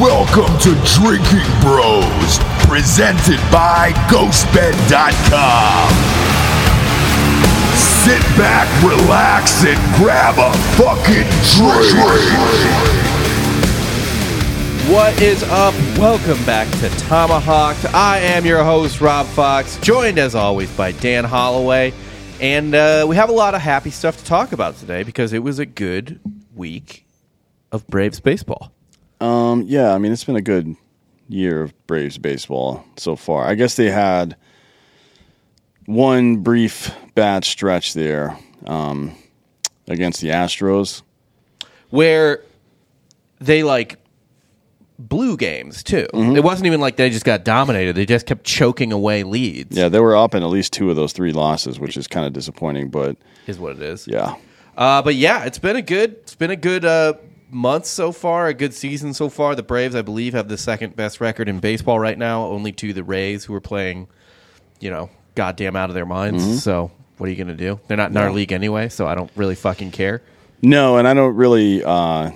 Welcome to Drinkin' Bros, presented by GhostBed.com. Sit back, relax, and grab a fucking drink. What is up? Welcome back to Tomahawk'd. I am your host, Rob Fox, joined as always by Dan Holloway. And uh, we have a lot of happy stuff to talk about today because it was a good week of Braves baseball. Um, yeah, I mean it's been a good year of Braves baseball so far. I guess they had one brief bad stretch there um, against the Astros. Where they like blew games too. It wasn't even like they just got dominated, they just kept choking away leads, Yeah, they were up in at least two of those three losses, which is kind of disappointing. But is what it is. yeah, Uh, but yeah, it's been a good it's been a good uh, month so far, a good season so far. The Braves, I believe, have the second best record in baseball right now, only to the Rays, who are playing, you know, goddamn out of their minds. So what are you gonna do? They're not in our league anyway, so I don't really fucking care. no, and I don't really, uh,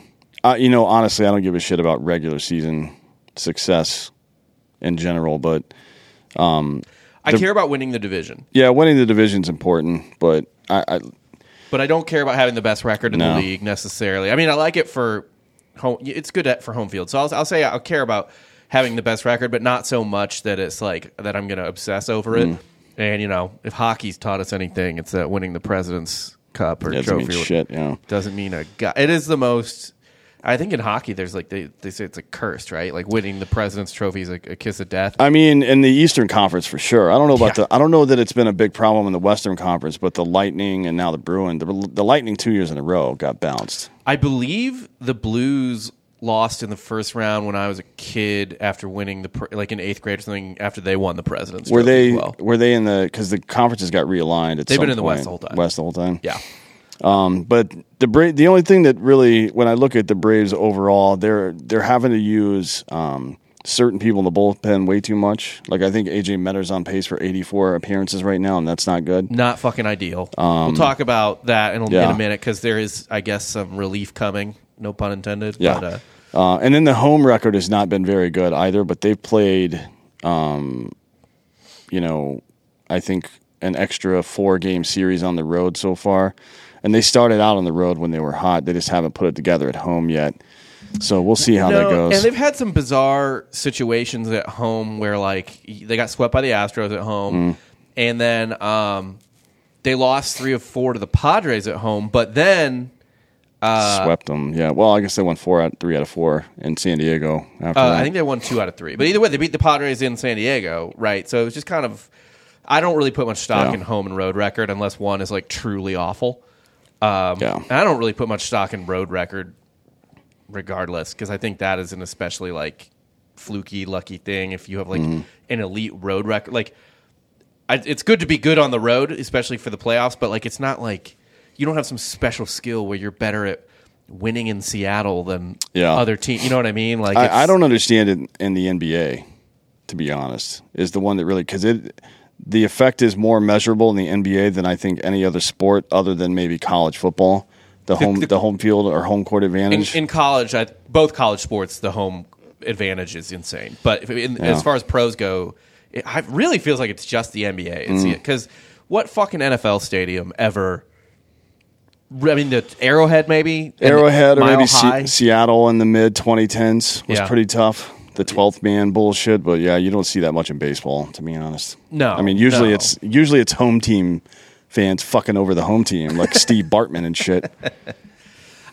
uh, you know, honestly, I don't give a shit about regular season success in general. But Um, I care about winning the division, yeah, winning the division's important. But I, I but I don't care about having the best record in No. the league necessarily. I mean, I like it for home. It's good at, for home field, so I'll, I'll say I'll care about having the best record, but not so much that it's like that I'm going to obsess over it. Mm. And you know, if hockey's taught us anything, it's that winning the President's Cup or doesn't trophy mean shit. Know. doesn't mean a god. It is the most. I think in hockey, there's like they, they say it's a cursed, right? Like winning the President's Trophy is a, a kiss of death. I mean, in the Eastern Conference for sure. I don't know about Yeah. the. I don't know that it's been a big problem in the Western Conference, but the Lightning and now the Bruin, the, the Lightning two years in a row got bounced. I believe the Blues lost in the first round when I was a kid after winning the like in eighth grade or something after they won the President's Were Trophy they? as well. Were they in the? Because the conferences got realigned. At They've been in the West the whole time. West the whole time. Yeah, Um, but the Bra- the only thing that really, when I look at the Braves overall, they're they're having to use um, certain people in the bullpen way too much. Like I think AJ Minter's on pace for 84 appearances right now, and that's not good. not fucking ideal. we'll talk about that in a, in a minute because there is, I guess, some relief coming. No pun intended. Yeah. But, uh, Uh, and then the home record has not been very good either, but they've played, um, you know, I think an extra four game series on the road so far. And they started out on the road when they were hot. They just haven't put it together at home yet. So we'll see how that goes. And they've had some bizarre situations at home where like they got swept by the Astros at home, Mm. and then um, they lost three of four to the Padres at home. But then Swept them. Yeah. Well, I guess they won four out, three out of four in San Diego. After uh, that. I think they won two out of three. But either way, they beat the Padres in San Diego, right? So it's just kind of. I don't really put much stock Yeah. in home and road record unless one is like truly awful. Um, Yeah. And I don't really put much stock in road record, regardless, because I think that is an especially like fluky, lucky thing. If you have like Mm-hmm. an elite road record, like I, it's good to be good on the road, especially for the playoffs. But like, it's not like you don't have some special skill where you're better at winning in Seattle than Yeah. other teams. You know what I mean? Like, I, I don't understand it in the NBA. To be honest, is the one that really because it the effect is more measurable in the NBA than I think any other sport other than maybe college football. The home the, home field or home court advantage. in college, I, both college sports, the home advantage is insane. But in, as far as pros go, it I, really feels like it's just the NBA. Mm. Because what fucking NFL stadium ever? I mean, the Arrowhead maybe Arrowhead or maybe? Se- Seattle in the mid 2010s was Yeah. pretty tough. The 12th man bullshit, but yeah, you don't see that much in baseball, to be honest. No, I mean usually no. it's usually it's home team fans fucking over the home team, like Steve Bartman and shit.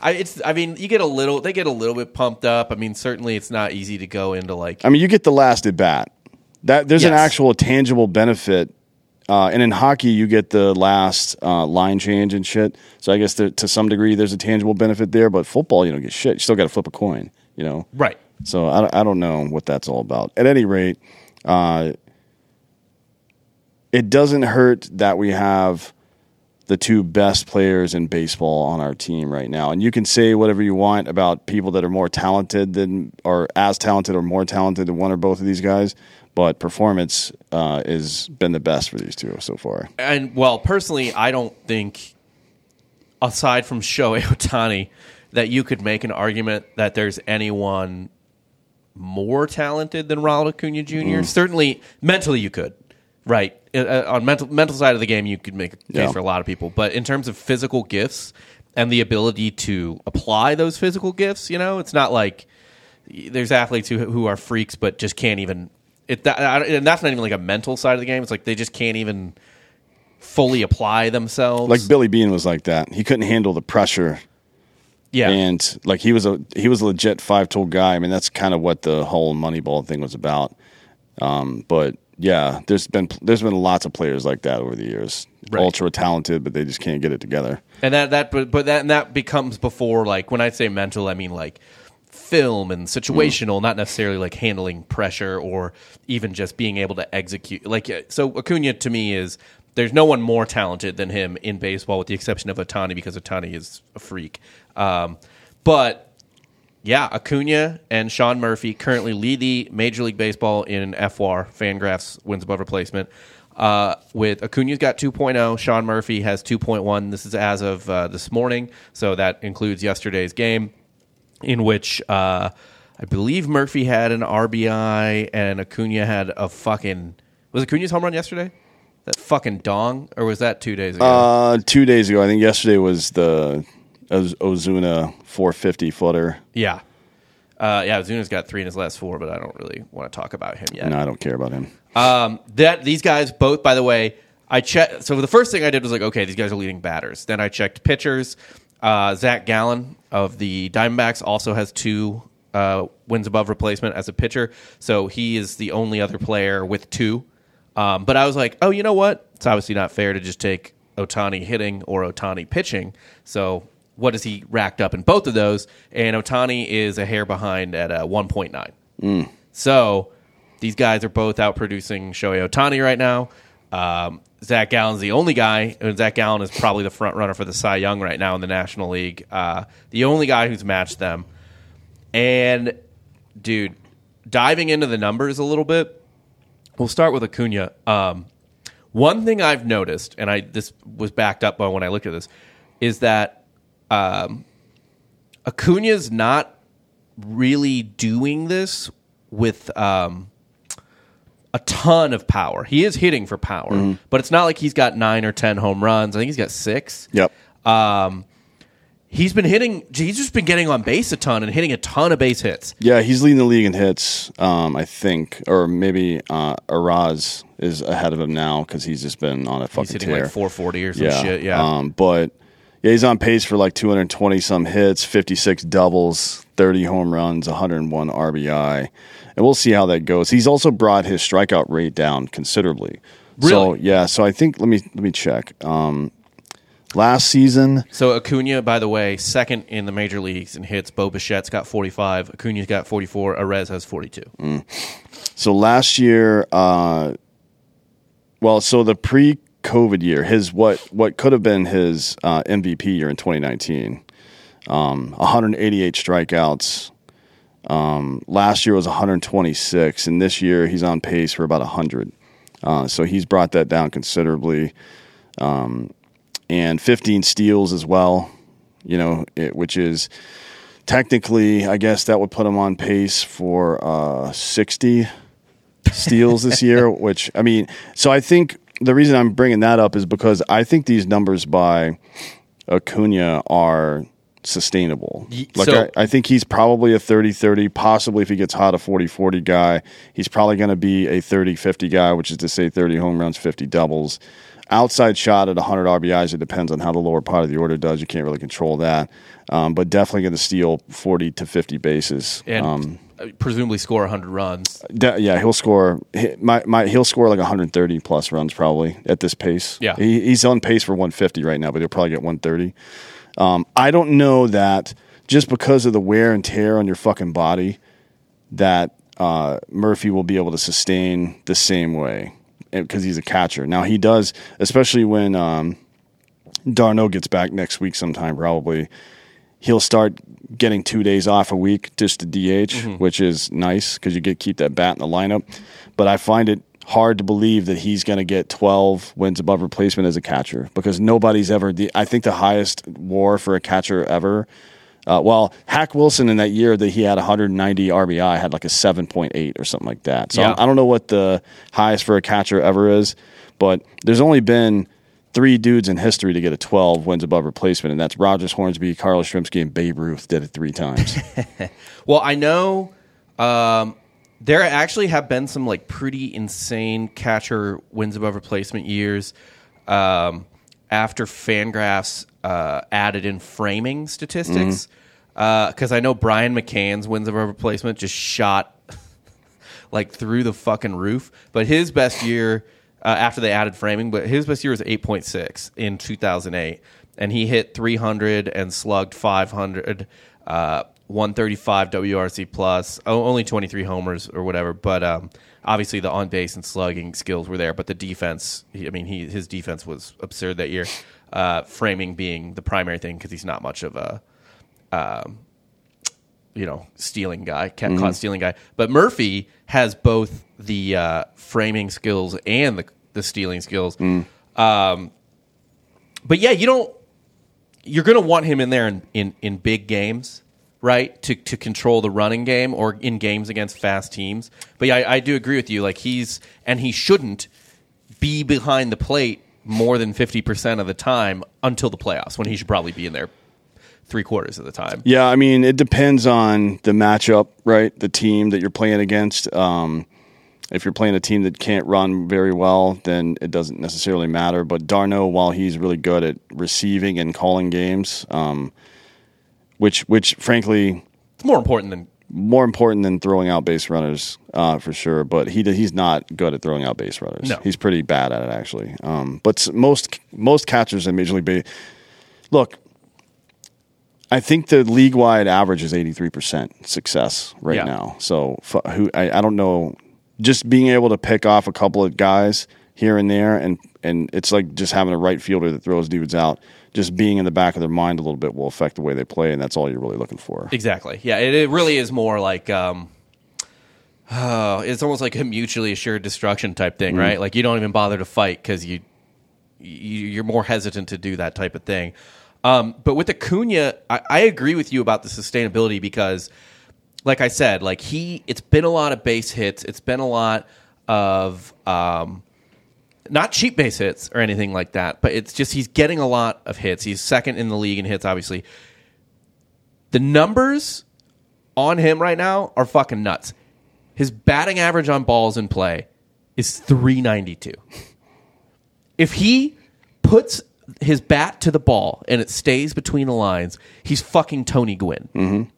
I, it's. I mean, you get a little. They get a little bit pumped up. I mean, certainly it's not easy to go into like. I mean, you get the last at bat. That there's an actual tangible benefit, uh, and in hockey, you get the last uh, line change and shit. So I guess there, to some degree, there's a tangible benefit there. But football, you don't get shit. You still got to flip a coin. You know, right. So I, I don't know what that's all about. At any rate, uh, it doesn't hurt that we have the two best players in baseball on our team right now. And you can say whatever you want about people that are more talented than, or as talented or more talented than one or both of these guys, but performance uh, has been the best for these two so far. And well, personally, I don't think, aside from Shohei Ohtani, that you could make an argument that there's anyone more talented than Ronald Acuna Jr. Mm. Certainly, mentally, you could. Right Uh, uh, on mental mental side of the game, you could make a case Yeah. for a lot of people. But in terms of physical gifts and the ability to apply those physical gifts, you know, it's not like there's athletes who who are freaks but just can't even. It that, and that's not even like a mental side of the game. It's like they just can't even fully apply themselves. Like Billy Beane was like that. He couldn't handle the pressure, yeah, and like he was a he was a legit five tool guy. I mean, that's kind of what the whole Moneyball thing was about. Um, but yeah, there's been there's been lots of players like that over the years. Right. Ultra talented, but they just can't get it together. and that that but but that and that becomes before like when I say mental, I mean like film and situational, not necessarily like handling pressure or even just being able to execute. Like uh, so, Acuna to me is there's no one more talented than him in baseball, with the exception of Ohtani because Ohtani is a freak. Um, but yeah, Acuna and Sean Murphy currently lead the Major League Baseball in FWAR, Fangraphs wins above replacement. Uh, with Acuna's got 2.0, Sean Murphy has 2.1. This is as of uh, this morning, so that includes yesterday's game, in which uh, I believe Murphy had an RBI and Acuna had a fucking. Was Acuna's home run yesterday? That fucking dong, or was that two days ago? Uh, two days ago, I think yesterday was the Ozuna 450 footer. yeah, uh, yeah. Ozuna's got three in his last four, but I don't really want to talk about him yet. No, I don't care about him. Um, that these guys both, by the way, I checked. So the first thing I did was like, okay, these guys are leading batters. Then I checked pitchers. Uh, Zach Gallen of the Diamondbacks also has two uh, wins above replacement as a pitcher, so he is the only other player with two. Um, but I was like, oh, you know what? It's obviously not fair to just take Ohtani hitting or Ohtani pitching. So what has he racked up in both of those? And Ohtani is a hair behind at uh, 1.9. So these guys are both out producing Shohei Ohtani right now. Um, Zach Gallen's the only guy, and Zach Gallen is probably the front runner for the Cy Young right now in the National League. Uh, the only guy who's matched them. And, dude, diving into the numbers a little bit, we'll start with Acuna. Um, one thing I've noticed, and I this was backed up by when I looked at this, is that um, Acuna's not really doing this with um, a ton of power. He is hitting for power, but it's not like he's got nine or ten home runs. I think he's got six. Yep. He's been hitting. He's just been getting on base a ton and hitting a ton of base hits. Yeah, he's leading the league in hits, um, I think, or maybe uh, Arraez is ahead of him now because he's just been on a fucking He's hitting tear. like 440 or some yeah, shit. Yeah. Um, but yeah, he's on pace for like 220 some hits, 56 doubles, 30 home runs, 101 RBI, and we'll see how that goes. He's also brought his strikeout rate down considerably. So yeah, so I think let me let me check. Um, last season, So Acuna, by the way, second in the major leagues in hits. Bo Bichette's got 45. Acuna's got 44. Arraez has 42. So last year, uh, well, so the pre-COVID year, his what what could have been his uh, MVP year in 2019, um, 188 strikeouts. Um, last year was 126, and this year he's on pace for about 100. Uh, so he's brought that down considerably, um, and 15 steals as well. You know, it, which is technically, I guess that would put him on pace for uh, 60 steals this year, which I mean, so I think the reason I'm bringing that up is because I think these numbers by Acuna are sustainable. Like so- I, I think he's probably a 30-30, possibly if he gets hot a 40-40 guy. He's probably going to be a 30-50 guy, which is to say 30 home runs, 50 doubles. Outside shot at 100 RBIs, it depends on how the lower part of the order does. You can't really control that. Um, but definitely going to steal 40 to 50 bases. And um, presumably score 100 runs. De- yeah, he'll score. he- My, my, he'll score like 130 plus runs probably at this pace. Yeah. he, he's on pace for 150 right now, but he'll probably get 130. Um, I don't know that just because of the wear and tear on your fucking body, that uh, Murphy will be able to sustain the same way because he's a catcher. Now he does, especially when um, d'Arnaud gets back next week sometime probably. He'll start getting two days off a week just to DH, which is nice because you get keep that bat in the lineup. But I find it hard to believe that he's going to get 12 wins above replacement as a catcher because nobody's ever. The, I think the highest WAR for a catcher ever Uh, well, Hack Wilson in that year that he had 190 RBI had like a 7.8 or something like that. So Yeah. I, don't know what the highest for a catcher ever is, but there's only been three dudes in history to get a 12 wins above replacement, and that's Rogers Hornsby, Carl Yastrzemski, and Babe Ruth did it three times. Well, I know um, there actually have been some like pretty insane catcher wins above replacement years um, after Fangraphs uh, added in framing statistics. Because I know Brian McCann's wins above replacement just shot like through the fucking roof. But his best year uh, after they added framing, but his best year was eight point six in two thousand eight, and he hit three hundred and slugged five hundred. Uh, 135 WRC plus, only 23 homers or whatever, but um, obviously the on base and slugging skills were there. But the defense, he, I mean, he his defense was absurd that year. Uh, framing being the primary thing because he's not much of a you know, stealing guy, kept Mm-hmm. caught stealing guy. But Murphy has both the uh, framing skills and the the stealing skills. Mm. Um, but yeah, you don't. You're going to want him in there in, in, in big games, right? To to control the running game or in games against fast teams. But yeah, I, I do agree with you. Like he's and he shouldn't be behind the plate more than fifty percent of the time until the playoffs, when he should probably be in there three quarters of the time. Yeah, I mean, it depends on the matchup, right? The team that you're playing against. Um, if you're playing a team that can't run very well, then it doesn't necessarily matter. But d'Arnaud, while he's really good at receiving and calling games, um, which which frankly It's more important than more important than throwing out base runners uh, for sure. But he he's not good at throwing out base runners. No. he's pretty bad at it actually. Um, but most most catchers in Major League Baseball, look, I think the league wide average is eighty three percent success right Yeah. now. So f- who I, I don't know, just being able to pick off a couple of guys here and there, and and it's like just having a right fielder that throws dudes out. Just being in the back of their mind a little bit will affect the way they play, and that's all you're really looking for. Exactly. Yeah, it, it really is more like um, oh, it's almost like a mutually assured destruction type thing, right? Like you don't even bother to fight because you, you you're more hesitant to do that type of thing. Um, but with Acuna, I, I agree with you about the sustainability because, like I said, like he, it's been a lot of base hits. It's been a lot of um, not cheap base hits or anything like that, but it's just he's getting a lot of hits. He's second in the league in hits, obviously. The numbers on him right now are fucking nuts. His batting average on balls in play is 392. If he puts his bat to the ball and it stays between the lines, he's fucking Tony Gwynn. Mm-hmm.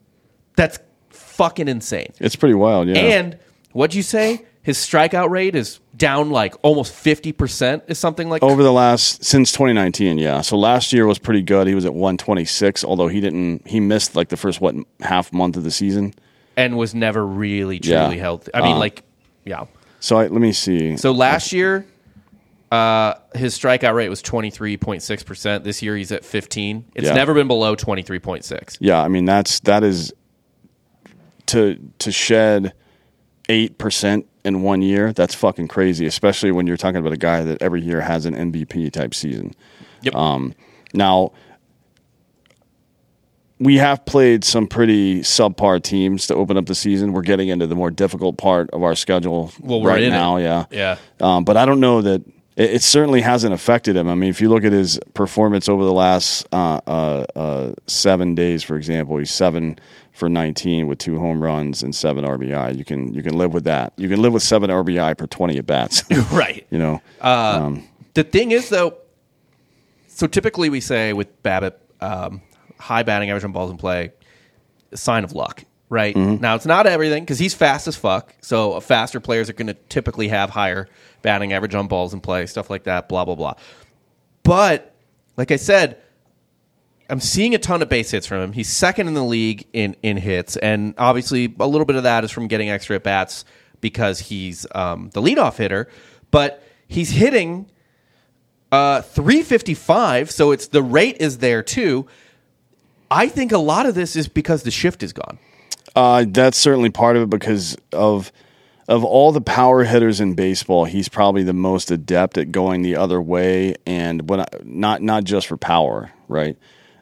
That's fucking insane. It's pretty wild, yeah. And what'd you say? His strikeout rate is down like almost 50%, is something like over the last since 2019 yeah so last year was pretty good he was at 126 although he didn't he missed like the first what half month of the season and was never really truly Yeah. healthy. I mean, Uh, like, yeah. so I, let me see So last year, uh, his strikeout rate was 23.6%. This year, he's at 15. It's Yeah. never been below 23.6. yeah i mean that's that is to to shed 8% in one year that's fucking crazy especially when you're talking about a guy that every year has an mvp type season Yep. Um, now, we have played some pretty subpar teams to open up the season. We're getting into the more difficult part of our schedule Well, right in it. now. Yeah, Yeah. Um, but I don't know that it, it certainly hasn't affected him. I mean, if you look at his performance over the last uh, uh, uh, seven days, for example, he's seven for 19 with two home runs and seven RBI. You can you can live with that. You can live with seven RBI per 20 at bats. right. you know. Uh, um, the thing is, though, so typically we say with BABIP, um, high batting average on balls in play, sign of luck, right? Mm-hmm. Now, it's not everything because he's fast as fuck. So faster players are going to typically have higher batting average on balls in play, stuff like that, blah, blah, blah. But, like I said, I'm seeing a ton of base hits from him. He's second in the league in, in hits, and obviously a little bit of that is from getting extra at bats because he's um, the leadoff hitter. But he's hitting uh, 355, so it's the rate is there too. I think a lot of this is because the shift is gone. Uh, that's certainly part of it because of of all the power hitters in baseball, he's probably the most adept at going the other way, and when I, not not just for power, right?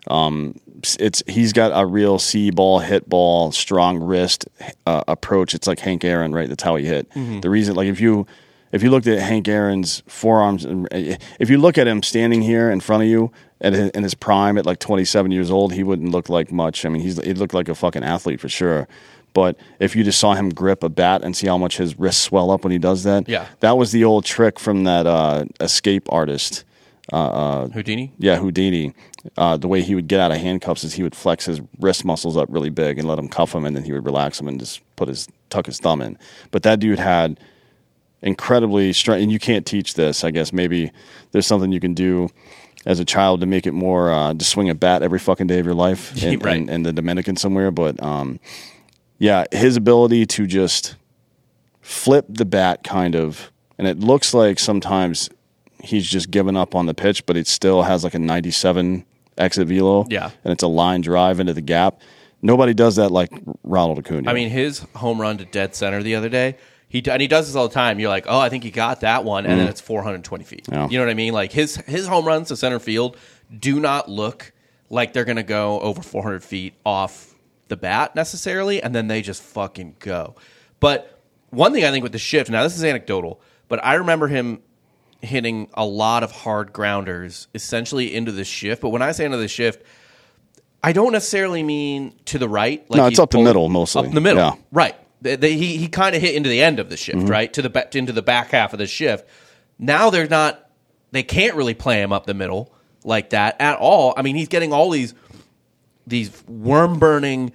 Um, it's he's got a real see ball, hit ball, strong wrist uh, approach. It's like Hank Aaron, right? That's how he hit. The reason, like if you if you looked at Hank Aaron's forearms, and if you look at him standing here in front of you at his, in his prime at like 27 years old, he wouldn't look like much. I mean, he's he looked like a fucking athlete for sure. But if you just saw him grip a bat and see how much his wrists swell up when he does that, Yeah. that was the old trick from that uh, escape artist. Uh, uh, Houdini. Yeah, Houdini. Uh, the way he would get out of handcuffs is he would flex his wrist muscles up really big and let him cuff him, and then he would relax him and just put his tuck his thumb in. But that dude had incredibly strong, and you can't teach this. I guess maybe there's something you can do as a child to make it more uh, to swing a bat every fucking day of your life in, Right. the Dominican somewhere. But um, yeah, his ability to just flip the bat kind of, and it looks like sometimes he's just given up on the pitch, but it still has like a 97 exit velo. Yeah. And it's a line drive into the gap. Nobody does that like Ronald Acuna. I mean, his home run to dead center the other day. He and he does this all the time. You're like, oh, I think he got that one, and then it's 420 feet. Mm-hmm. Yeah. You know what I mean? Like his his home runs to center field do not look like they're going to go over 400 feet off the bat necessarily, and then they just fucking go. But one thing I think with the shift, now this is anecdotal, but I remember him hitting a lot of hard grounders essentially into the shift. But when I say into the shift, I don't necessarily mean to the right. Like No, it's up the middle mostly. Up the middle, Yeah. right? They, they- he he kind of hit into the end of the shift, Mm-hmm. right to the into the back half of the shift. Now they're not. They can't really play him up the middle like that at all. I mean, he's getting all these these worm burning,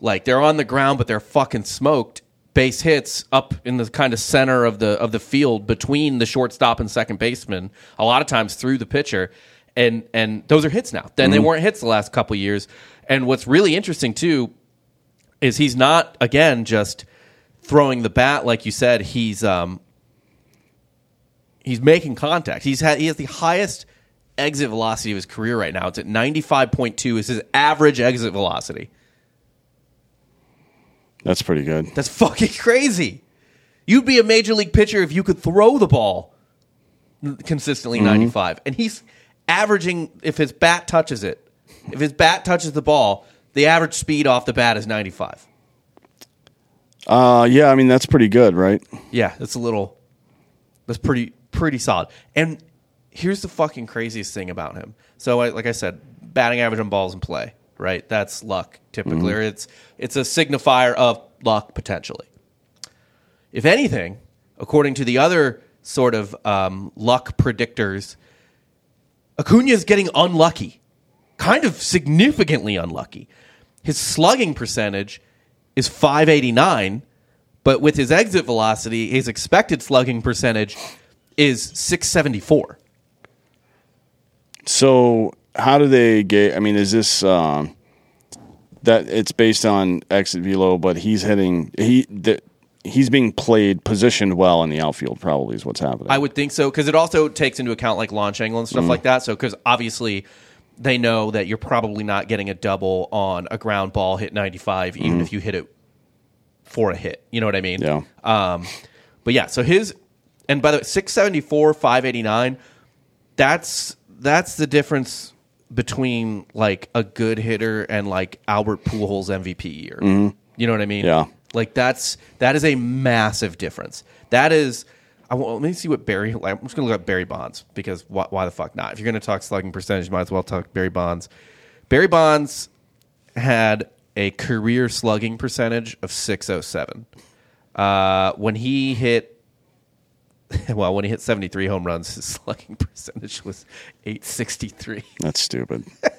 like they're on the ground but they're fucking smoked base hits up in the kind of center of the of the field between the shortstop and second baseman. A lot of times through the pitcher, and and those are hits now. Then they weren't hits the last couple years. And what's really interesting too is he's not again just throwing the bat like you said. He's um he's making contact. He's had he has the highest exit velocity of his career right now. It's at ninety five point two. Is his average exit velocity. That's pretty good. That's fucking crazy. You'd be a major league pitcher if you could throw the ball consistently 95. And he's averaging, if his bat touches it, if his bat touches the ball, the average speed off the bat is 95. Uh, yeah, I mean that's pretty good, right? Yeah, that's a little, that's pretty, pretty solid. And here's the fucking craziest thing about him. So, I- like I said, batting average on balls in play, right? That's luck typically. Or it's, it's a signifier of luck potentially. If anything, according to the other sort of um, luck predictors, Acuna is getting unlucky, kind of significantly unlucky. His slugging percentage is 589, but with his exit velocity, his expected slugging percentage is 674. So how do they get? I mean, is this um, that it's based on exit velo, but he's hitting he the, he's being played positioned well in the outfield. Probably is what's happening. I would think so because it also takes into account like launch angle and stuff Mm-hmm. like that. So because obviously they know that you're probably not getting a double on a ground ball hit 95, even if you hit it for a hit. You know what I mean? Yeah. Um, but yeah, so his and by the way, 674, 589, that's that's the difference between like a good hitter and like Albert Pujols MVP year. You know what I mean? Mm-hmm. Yeah. Like that's that is a massive difference. That is I want, let me see what Barry. I'm just gonna look up Barry Bonds because why, why the fuck not? If you're gonna talk slugging percentage, you might as well talk Barry Bonds. Barry Bonds had a career slugging percentage of 607. Uh, when he hit, well, when he hit 73 home runs, his slugging percentage was 863. That's stupid.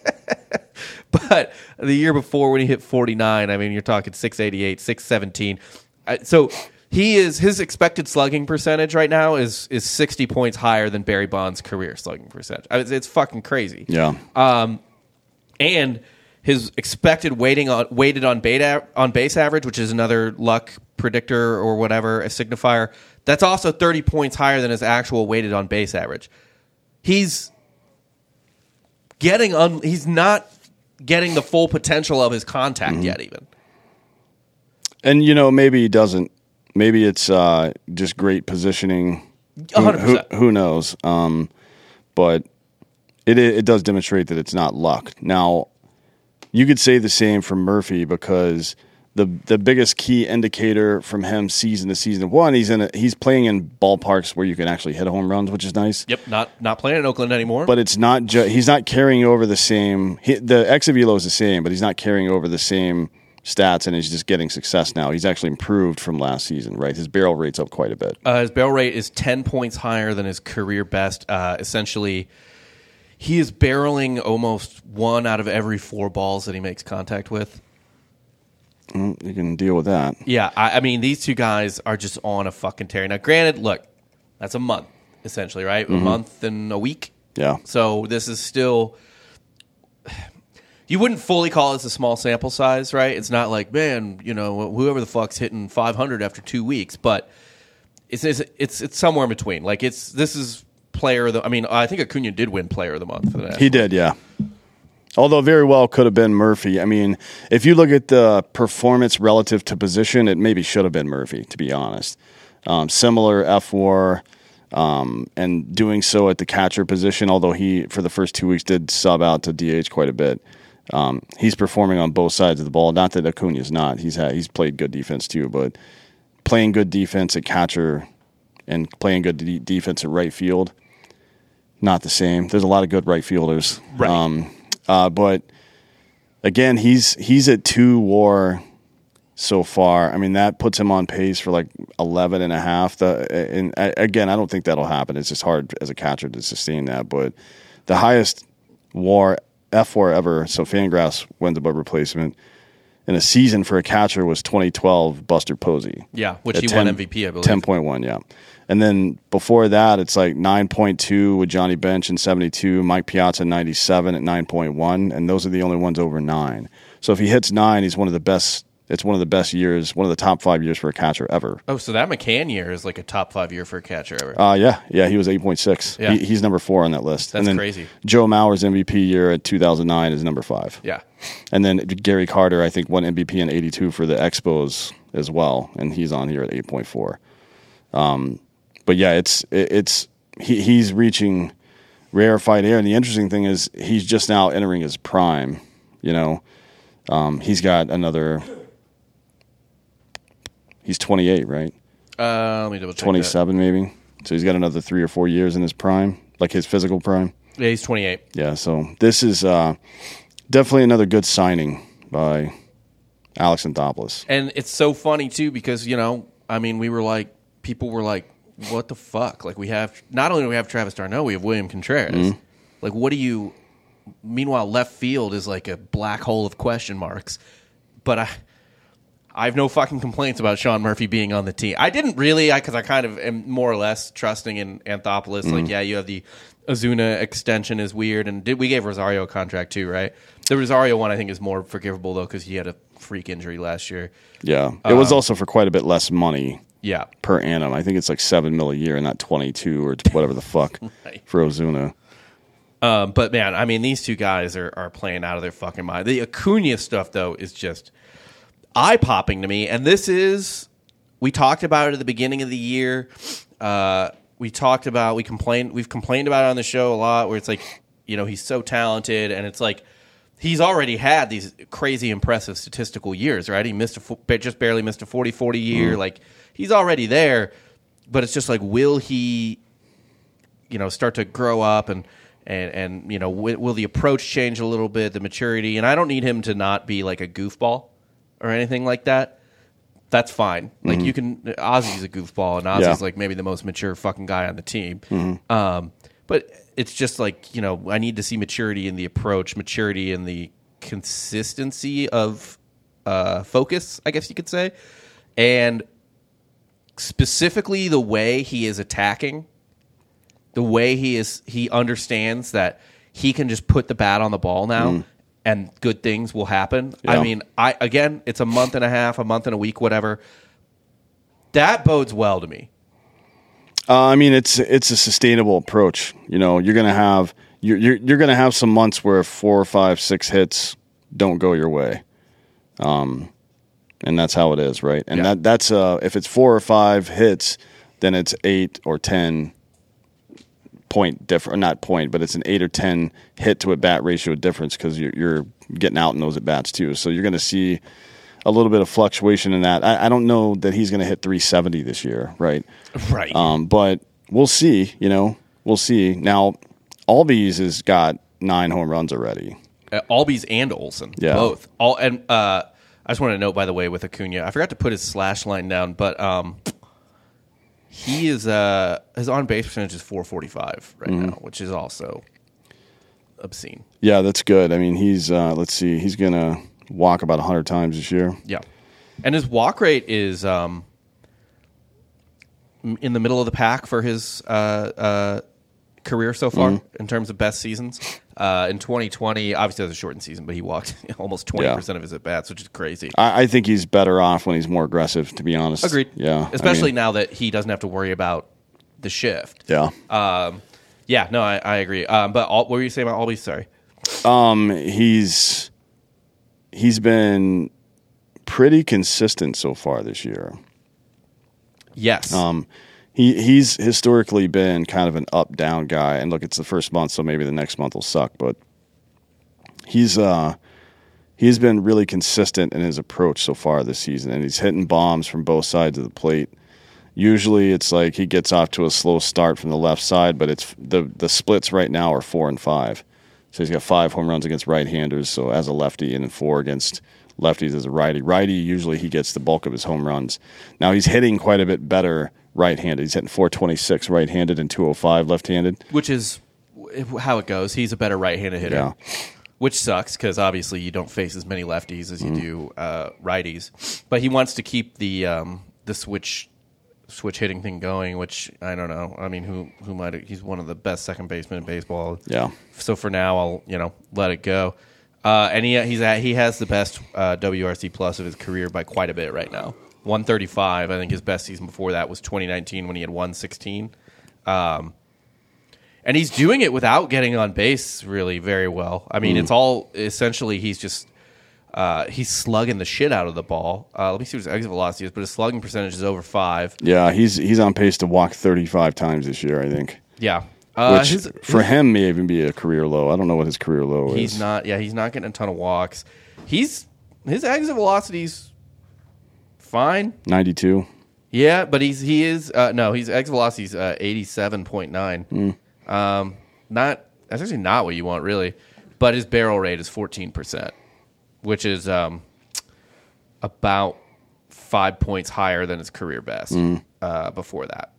But the year before, when he hit 49, I mean, you're talking 688, 617. Uh, So he is his expected slugging percentage right now is is 60 points higher than Barry Bonds' career slugging percentage. I mean, It's, it's fucking crazy. Yeah. Um, and his expected weighting on weighted on beta on base average, which is another luck predictor or whatever, a signifier. That's also 30 points higher than his actual weighted on base average. He's getting un, he's not getting the full potential of his contact yet even. and you know, maybe he doesn't. Maybe it's uh, just great positioning. Who, percent. who knows? Um, but it it does demonstrate that it's not luck. Now, you could say the same for Murphy because the the biggest key indicator from him season to season one, he's in a, he's playing in ballparks where you can actually hit home runs, which is nice. Yep, not not playing in Oakland anymore. But it's not ju- he's not carrying over the same. He, the exit velo is the same, but he's not carrying over the same stats, and he's just getting success now. He's actually improved from last season, right? His barrel rate's up quite a bit. Uh, his barrel rate is 10 points higher than his career best. Uh, essentially, he is barreling almost one out of every four balls that he makes contact with. Mm, you can deal with that. Yeah, I, I mean, these two guys are just on a fucking tear. Now, granted, look, that's a month, essentially, right? A mm-hmm. month and a week. Yeah. So this is still. You wouldn't fully call this a small sample size, right? It's not like, man, you know, whoever the fuck's hitting 500 after two weeks, but it's it's it's, it's somewhere in between. Like it's this is player of the. I mean, I think Acuna did win player of the month for Nationals. He did, yeah. Although very well could have been Murphy. I mean, if you look at the performance relative to position, it maybe should have been Murphy, to be honest. Um, similar F war, um, and doing so at the catcher position, although he, for the first two weeks, did sub out to DH quite a bit. Um, he's performing on both sides of the ball. Not that Acuna's not. He's had, he's played good defense too, but playing good defense at catcher and playing good de- defense at right field, not the same. There's a lot of good right fielders. Right. Um, uh, but again, he's he's at two WAR so far. I mean, that puts him on pace for like 11 and a half. The, and again, I don't think that'll happen. It's just hard as a catcher to sustain that. But the highest WAR F4 ever, so Fangraphs wins above replacement in a season for a catcher was 2012 Buster Posey. Yeah, which he won MVP, I believe. 10.1, yeah. And then before that, it's like 9.2 with Johnny Bench in 72, Mike Piazza 97 at 9.1, and those are the only ones over nine. So if he hits nine, he's one of the best. It's one of the best years, one of the top five years for a catcher ever. Oh, so that McCann year is like a top five year for a catcher ever. Uh, yeah, yeah, he was 8.6. Yeah. He, he's number four on that list. That's and then crazy. Joe Mauer's MVP year at 2009 is number five. yeah. And then Gary Carter, I think, won MVP in '82 for the Expos as well, and he's on here at 8.4. Um, but yeah, it's it, it's he, he's reaching rarefied air, and the interesting thing is he's just now entering his prime. You know, um, he's got another. He's 28, right? Uh, let me double check. that. 27 maybe. So he's got another three or four years in his prime, like his physical prime. Yeah, he's 28. Yeah, so this is uh, definitely another good signing by Alex Anthopoulos. And it's so funny too because you know, I mean, we were like, people were like, "What the fuck?" Like we have not only do we have Travis d'Arnaud, we have William Contreras. Mm-hmm. Like, what do you? Meanwhile, left field is like a black hole of question marks. But I, I have no fucking complaints about Sean Murphy being on the team. I didn't really, I because I, kind of am more or less trusting in Anthopoulos. Mm-hmm. Like, yeah, you have the Ozuna extension is weird, and did we gave Rosario a contract too, right? The Rosario one I think is more forgivable though because he had a freak injury last year. Yeah, it was also for quite a bit less money Yeah, per annum. I think it's like seven mil a year, and not twenty two or whatever the fuck Right. for Ozuna. Um, but man, I mean, these two guys are, are playing out of their fucking mind. The Acuna stuff, though, is just eye popping to me. And this is, we talked about it at the beginning of the year. Uh, we talked about, we complained, we've complained about it on the show a lot where it's like, you know, he's so talented and it's like, he's already had these crazy impressive statistical years, right? He missed a, fo- just barely missed a 40 40 year. Like, he's already there, but it's just like, will he you know start to grow up and and and you know will, will the approach change a little bit the maturity? And i don't need him to not be like a goofball or anything like that. That's fine. Like you can Ozzie's a goofball and Ozzie's Yeah. like maybe the most mature fucking guy on the team. Um, but it's just like you know i need to see maturity in the approach maturity in the consistency of uh, focus i guess you could say. And specifically the way he is attacking the way he is he understands that he can just put the bat on the ball now and good things will happen. I mean, I again, it's a month and a half, a month and a week, whatever. That bodes well to me. Uh, I mean, it's it's a sustainable approach. You know, you're gonna have you're you're, you're gonna have some months where four or five, six hits don't go your way, um, and that's how it is, right? And Yeah. that that's uh, if it's four or five hits, then it's eight or ten point different, not point, but it's an eight or ten hit to a bat ratio difference because you're, you're getting out in those at bats too. So you're going to see a little bit of fluctuation in that. I, I don't know that he's going to hit 370 this year, right? Right. Um, but we'll see. You know, we'll see. Now, Albies has got nine home runs already. uh, Albies and Olson, Yeah. both. All and uh, I just want to note, by the way, with Acuna, I forgot to put his slash line down, but um, he is uh, his on base percentage is 445 right Mm-hmm. now, which is also obscene. Yeah, that's good. I mean, he's uh, let's see, he's going to walk about 100 times this year. Yeah, and his walk rate is um, in the middle of the pack for his uh, uh, career so far Mm-hmm. in terms of best seasons. Uh, in 2020, obviously it was a shortened season, but he walked almost 20 percent of his at bats, which is crazy. I, I think he's better off when he's more aggressive. To be honest, Agreed. Yeah, I especially mean, now that he doesn't have to worry about the shift. Yeah, Um, yeah, no, I, I agree. Um, but all, what were you saying about Albies? Sorry. um, he's he's been pretty consistent so far this year. Yes. Um, he he's historically been kind of an up down guy, and look, it's the first month, so maybe the next month will suck, but he's uh he's been really consistent in his approach so far this season, and he's hitting bombs from both sides of the plate. Usually, it's like he gets off to a slow start from the left side, but it's the the splits right now are four and five. So he's got five home runs against right-handers, so as a lefty, and four against lefties as a righty. Righty usually he gets the bulk of his home runs. Now he's hitting quite a bit better right-handed. He's hitting 426 right-handed and 205 left-handed. which is how it goes. He's a better right-handed hitter, Yeah. which sucks because obviously you don't face as many lefties as you do uh, righties. But he wants to keep the um, the switch switch hitting thing going, which I don't know. I mean, who who might he's one of the best second basemen in baseball. Yeah. So for now, I'll you know let it go. Uh, and he he's at, he has the best uh, WRC plus of his career by quite a bit right now. 135. I think his best season before that was 2019 when he had 116. Um, and he's doing it without getting on base really very well. I mean, it's all essentially he's just uh, he's slugging the shit out of the ball. Uh, let me see what his exit velocity is, but his slugging percentage is over five. Yeah, he's he's on pace to walk 35 times this year, I think. Yeah, uh, Which his- for him may even be a career low. I don't know what his career low He's is. He's not. Yeah, he's not getting a ton of walks. He's his exit velocity's fine. 92. Yeah, but he's he is uh, no, he's exit velocity's uh, eighty seven point nine. Um, not that's actually not what you want really, but his barrel rate is fourteen percent, which is um about five points higher than his career best uh, before that.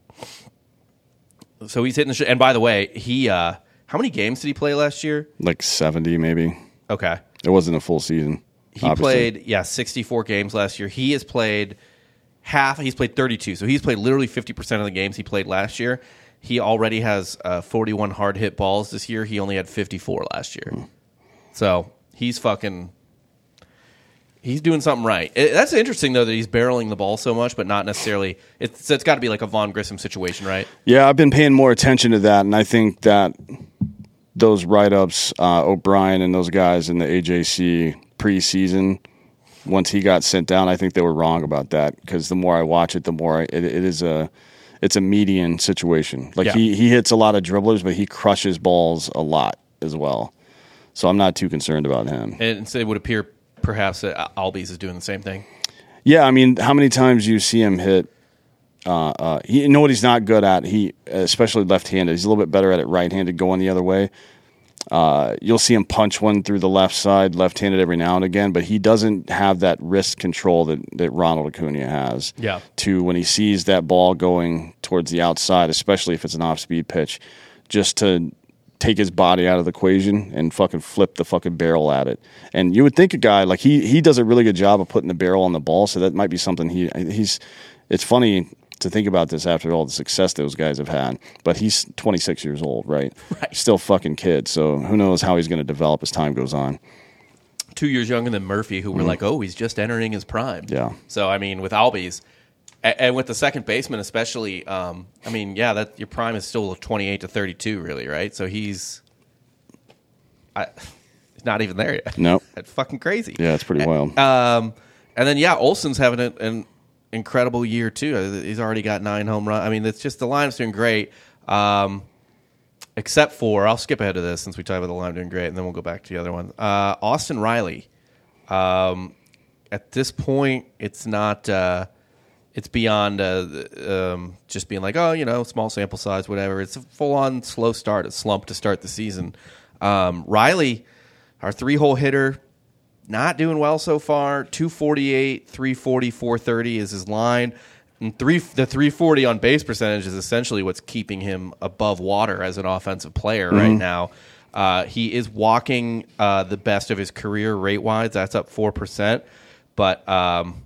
So he's hitting the shit. And by the way, he uh, how many games did he play last year? Like 70 maybe. Okay. It wasn't a full season. He obviously. played, yeah, 64 games last year. He has played half, he's played 32. So he's played literally 50% of the games he played last year. He already has uh, 41 hard hit balls this year. He only had 54 last year. So he's fucking, he's doing something right. It, that's interesting, though, that he's barreling the ball so much, but not necessarily, it's, it's got to be like a Vaughn Grissom situation, right? Yeah, I've been paying more attention to that, and I think that those write ups, uh, O'Brien and those guys in the AJC preseason, once he got sent down, I think they were wrong about that because the more I watch it, the more I, it, it is a it's a median situation. Like Yeah. he he hits a lot of dribblers, but he crushes balls a lot as well. So I'm not too concerned about him. And so it would appear perhaps that Albies is doing the same thing. Yeah, I mean, how many times you see him hit? Uh, uh, he, you know what he's not good at. He, especially left-handed, he's a little bit better at it right-handed, going the other way. Uh, you'll see him punch one through the left side, left-handed every now and again, but he doesn't have that wrist control that, that Ronald Acuna has. Yeah. To when he sees that ball going towards the outside, especially if it's an off-speed pitch, just to take his body out of the equation and fucking flip the fucking barrel at it. And you would think a guy like he he does a really good job of putting the barrel on the ball, so that might be something he he's. It's funny to think about this after all the success those guys have had, but he's 26 years old, right? Right. Still fucking kid. So who knows how he's going to develop as time goes on. two years younger than Murphy, who were like, "Oh, he's just entering his prime." Mm-hmm. Yeah. So I mean, with Albies, and, and with the second baseman especially, um, I mean, yeah, that your prime is still twenty eight to thirty two, really, right? So he's, I, he's not even there yet. Nope. That's fucking crazy. Yeah, it's pretty wild. Um, and then yeah, Olson's having an, an incredible year too. Uh, He's already got nine home runs. I mean, it's just the lineup's doing great. Um, except for I'll skip ahead to this since we talked about the line doing great, and then we'll go back to the other one. Uh, Austin Riley. Um, at this point, it's not. Uh, it's beyond uh, um, just being like, oh, you know, small sample size, whatever. It's a full on slow start, a slump to start the season. Um, Riley, our three hole hitter, not doing well so far. 248, 340, 430 is his line. And three, the 340 on base percentage is essentially what's keeping him above water as an offensive player right now. Uh, he is walking uh, the best of his career rate wise. That's up 4%. But um,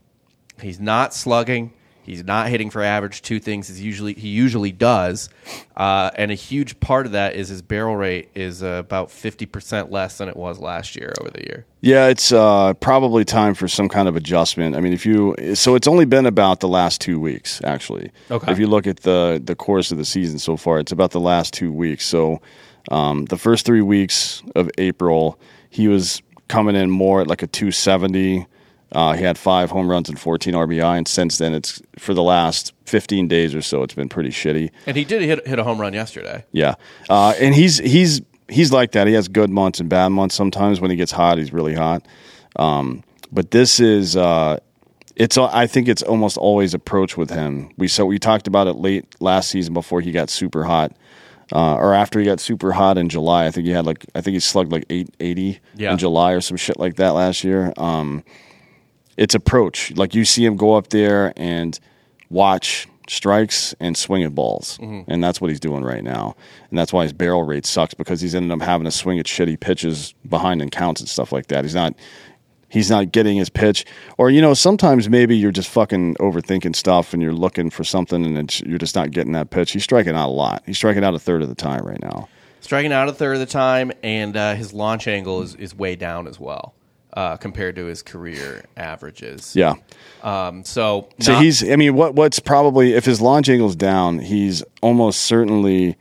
he's not slugging. He's not hitting for average. Two things is usually he usually does, uh, and a huge part of that is his barrel rate is uh, about fifty percent less than it was last year over the year. Yeah, it's uh, probably time for some kind of adjustment. I mean, if you so it's only been about the last two weeks actually. Okay. If you look at the the course of the season so far, it's about the last two weeks. So um, the first three weeks of April, he was coming in more at like a 270. Uh, he had five home runs and 14 RBI, and since then, it's for the last 15 days or so, it's been pretty shitty. And he did hit hit a home run yesterday. Yeah, uh, and he's he's he's like that. He has good months and bad months. Sometimes when he gets hot, he's really hot. Um, but this is uh, it's I think it's almost always approach with him. We so we talked about it late last season before he got super hot. Uh, or after he got super hot in July, I think he had like I think he slugged like eight eighty Yeah. in July or some shit like that last year. Um, it's approach. Like you see him go up there and watch strikes and swing at balls. And that's what he's doing right now. And that's why his barrel rate sucks because he's ended up having to swing at shitty pitches behind and counts and stuff like that. He's not he's not getting his pitch. Or you know, sometimes maybe you're just fucking overthinking stuff and you're looking for something and it's, you're just not getting that pitch. He's striking out a lot. He's striking out a third of the time right now. Striking out a third of the time, and uh, his launch angle is, is way down as well uh, compared to his career averages. Yeah. Um, so So not- he's. I mean, what what's probably if his launch angle's down, he's almost certainly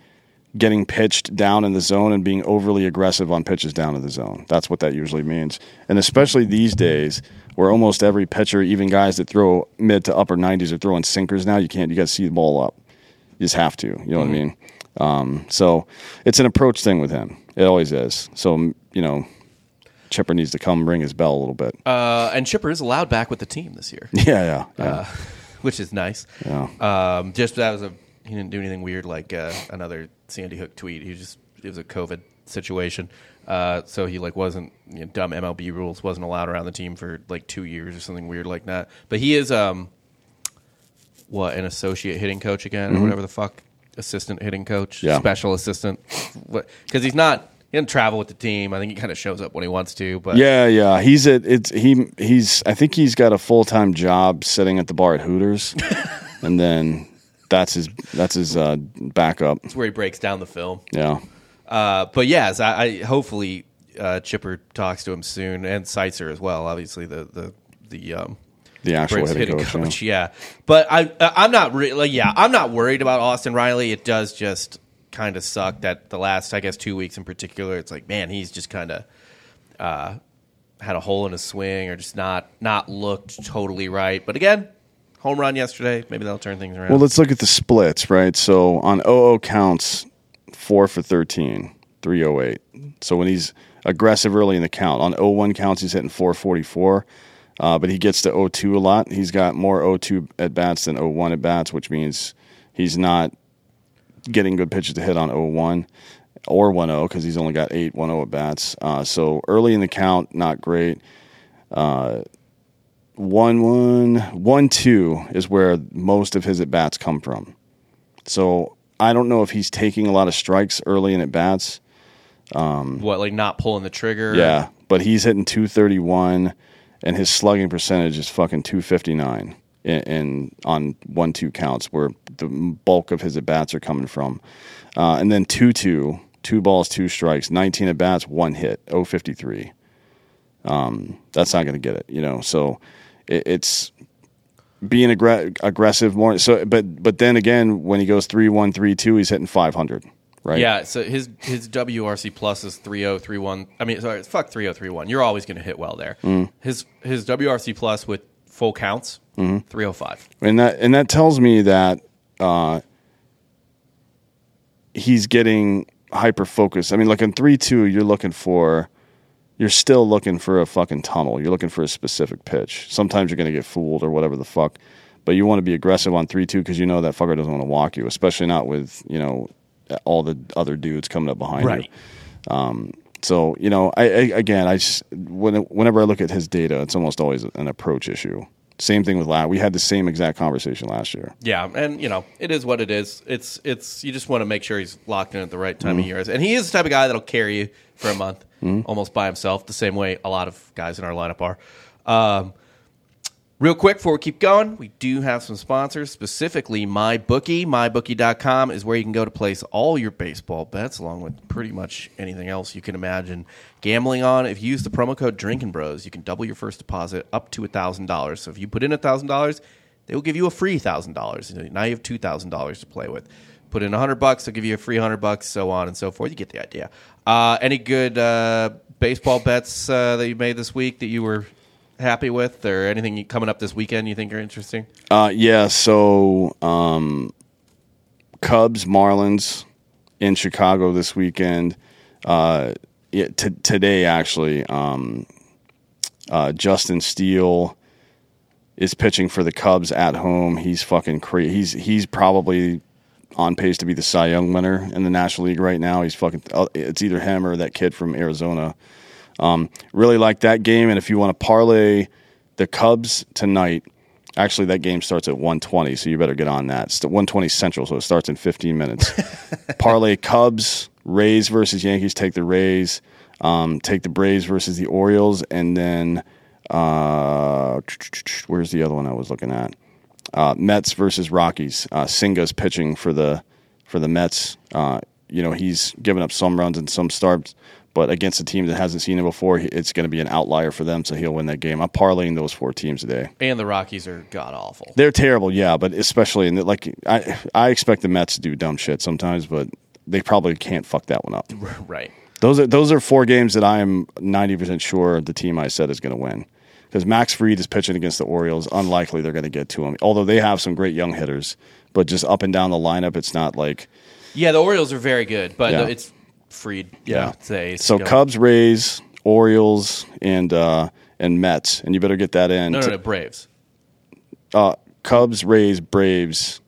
getting pitched down in the zone and being overly aggressive on pitches down in the zone. That's what that usually means. And especially these days, where almost every pitcher, even guys that throw mid to upper nineties, are throwing sinkers now. You can't. You got to see the ball up. You just have to. You know what I mean? Um, so it's an approach thing with him. It always is. So you know. Chipper needs to come ring his bell a little bit. uh, and Chipper is allowed back with the team this year, yeah, yeah, yeah. uh, which is nice. Yeah. Um, just that was a he didn't do anything weird like uh, another Sandy Hook tweet. He just it was a COVID situation, uh, so he like wasn't you know, dumb MLB rules wasn't allowed around the team for like two years or something weird like that. But he is um, what an associate hitting coach again or whatever the fuck assistant hitting coach, Mm-hmm. Yeah. special assistant, because he's not. He doesn't travel with the team. I think he kind of shows up when he wants to. But Yeah, yeah. He's at it's he he's I think he's got a full time job sitting at the bar at Hooters, and then that's his that's his uh, backup. it's where he breaks down the film. Yeah, Uh, but yes, I, I hopefully uh, Chipper talks to him soon, and Seitzer as well. Obviously, the the the um, the actual hitting coach. coach. yeah. Yeah, but I I'm not really like, yeah I'm not worried about Austin Riley. It does just kind of suck that the last I guess two weeks in particular, it's like man, he's just kind of uh, had a hole in his swing or just not not looked totally right. But again, home run yesterday. Maybe that'll turn things around. Well, let's look at the splits, right? So on 00 counts, four for 13, 308. So when he's aggressive early in the count, on 01 counts, he's hitting 444. Uh, but he gets to 02 a lot. He's got more 02 at bats than 01 at bats, which means he's not getting good pitches to hit on 01 or 10 because he's only got eight 10 at bats. Uh, so early in the count, not great. Uh, one one one two is where most of his at bats come from. So I don't know if he's taking a lot of strikes early in at bats. what like not pulling the trigger? Yeah, but he's hitting two thirty one, and his slugging percentage is fucking two fifty nine. In, in on one two counts where the bulk of his at bats are coming from, uh, and then two two two balls two strikes nineteen at bats one hit oh fifty three. Um, that's not going to get it, you know. So it, it's being aggr- aggressive more. So, but but then again, when he goes three one three two, he's hitting five hundred, right? Yeah, so his his WRC plus is 3031. I mean, sorry, fuck 3031. You're always going to hit well there. Mm. His his WRC plus with full counts Mm-hmm. 305. and that and that tells me that uh, he's getting hyper focused. I mean, like in three two, you're looking for. You're still looking for a fucking tunnel. You're looking for a specific pitch. Sometimes you're going to get fooled or whatever the fuck, but you want to be aggressive on three two because you know that fucker doesn't want to walk you, especially not with you know all the other dudes coming up behind Right. you. Um, so you know, I, I again, I just when, whenever I look at his data, it's almost always an approach issue. Same thing with last. We had the same exact conversation last year. Yeah, and you know it is what it is. It's it's you just want to make sure he's locked in at the right time Mm-hmm. of year, and he is the type of guy that'll carry you for a month almost by himself, the same way a lot of guys in our lineup are. Um, real quick before we keep going, we do have some sponsors, specifically MyBookie. MyBookie.com is where you can go to place all your baseball bets, along with pretty much anything else you can imagine gambling on. If you use the promo code Drinkin' Bros, you can double your first deposit up to thousand dollars. So if you put in thousand dollars, they will give you a free thousand dollars. Now you have two thousand dollars to play with. Put in a hundred bucks, they'll give you a free hundred bucks, so on and so forth. You get the idea. Uh, any good uh, baseball bets uh, that you made this week that you were happy with, or anything coming up this weekend you think are interesting? Uh, yeah. So um, Cubs, Marlins in Chicago this weekend. Uh, yeah, t- today actually, um, uh, Justin Steele is pitching for the Cubs at home. He's fucking crazy. He's he's probably on pace to be the Cy Young winner in the National League right now. He's fucking. uh, It's either him or that kid from Arizona. Um, really like that game, and if you want to parlay the Cubs tonight, actually that game starts at 120, so you better get on that. It's at 120 Central, so it starts in 15 minutes. parlay Cubs, Rays versus Yankees. Take the Rays. Um, take the Braves versus the Orioles, and then uh, where's the other one I was looking at? Uh, Mets versus Rockies. Uh, Senga's pitching for the for the Mets. Uh, you know he's given up some runs and some starts, but against a team that hasn't seen him before, it's going to be an outlier for them. So he'll win that game. I'm parlaying those four teams today. And the Rockies are god awful. They're terrible, yeah, but especially in the, like I I expect the Mets to do dumb shit sometimes, but they probably can't fuck that one up. right. Those are those are four games that I am ninety percent sure the team I said is going to win. Because Max Fried is pitching against the Orioles, unlikely they're going to get to him. Although they have some great young hitters, but just up and down the lineup, it's not like Yeah, the Orioles are very good, but Yeah. it's Fried. Yeah, say So Cubs, Rays, Orioles, and uh, and Mets, and you better get that in. No, no, no, Braves. Uh, Cubs, Rays, Braves,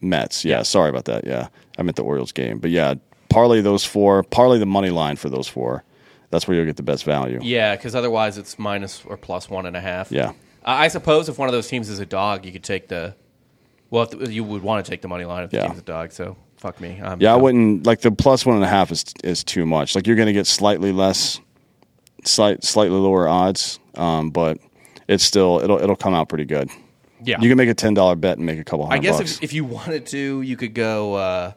Mets. Yeah, sorry about that. Yeah, I meant the Orioles game, but yeah, parlay those four. Parlay the money line for those four. That's where you'll get the best value. Yeah, because otherwise it's minus or plus one and a half. Yeah. I suppose if one of those teams is a dog, you could take the. Well, if you would want to take the money line if the Yeah. team's a dog. So fuck me. I'm, Yeah, I wouldn't like the plus one and a half is is too much. Like you're going to get slightly less, slight slightly lower odds, um, but it's still it'll it'll come out pretty good. Yeah. You can make a ten dollar bet and make a couple I guess bucks. if, if you wanted to, you could go uh,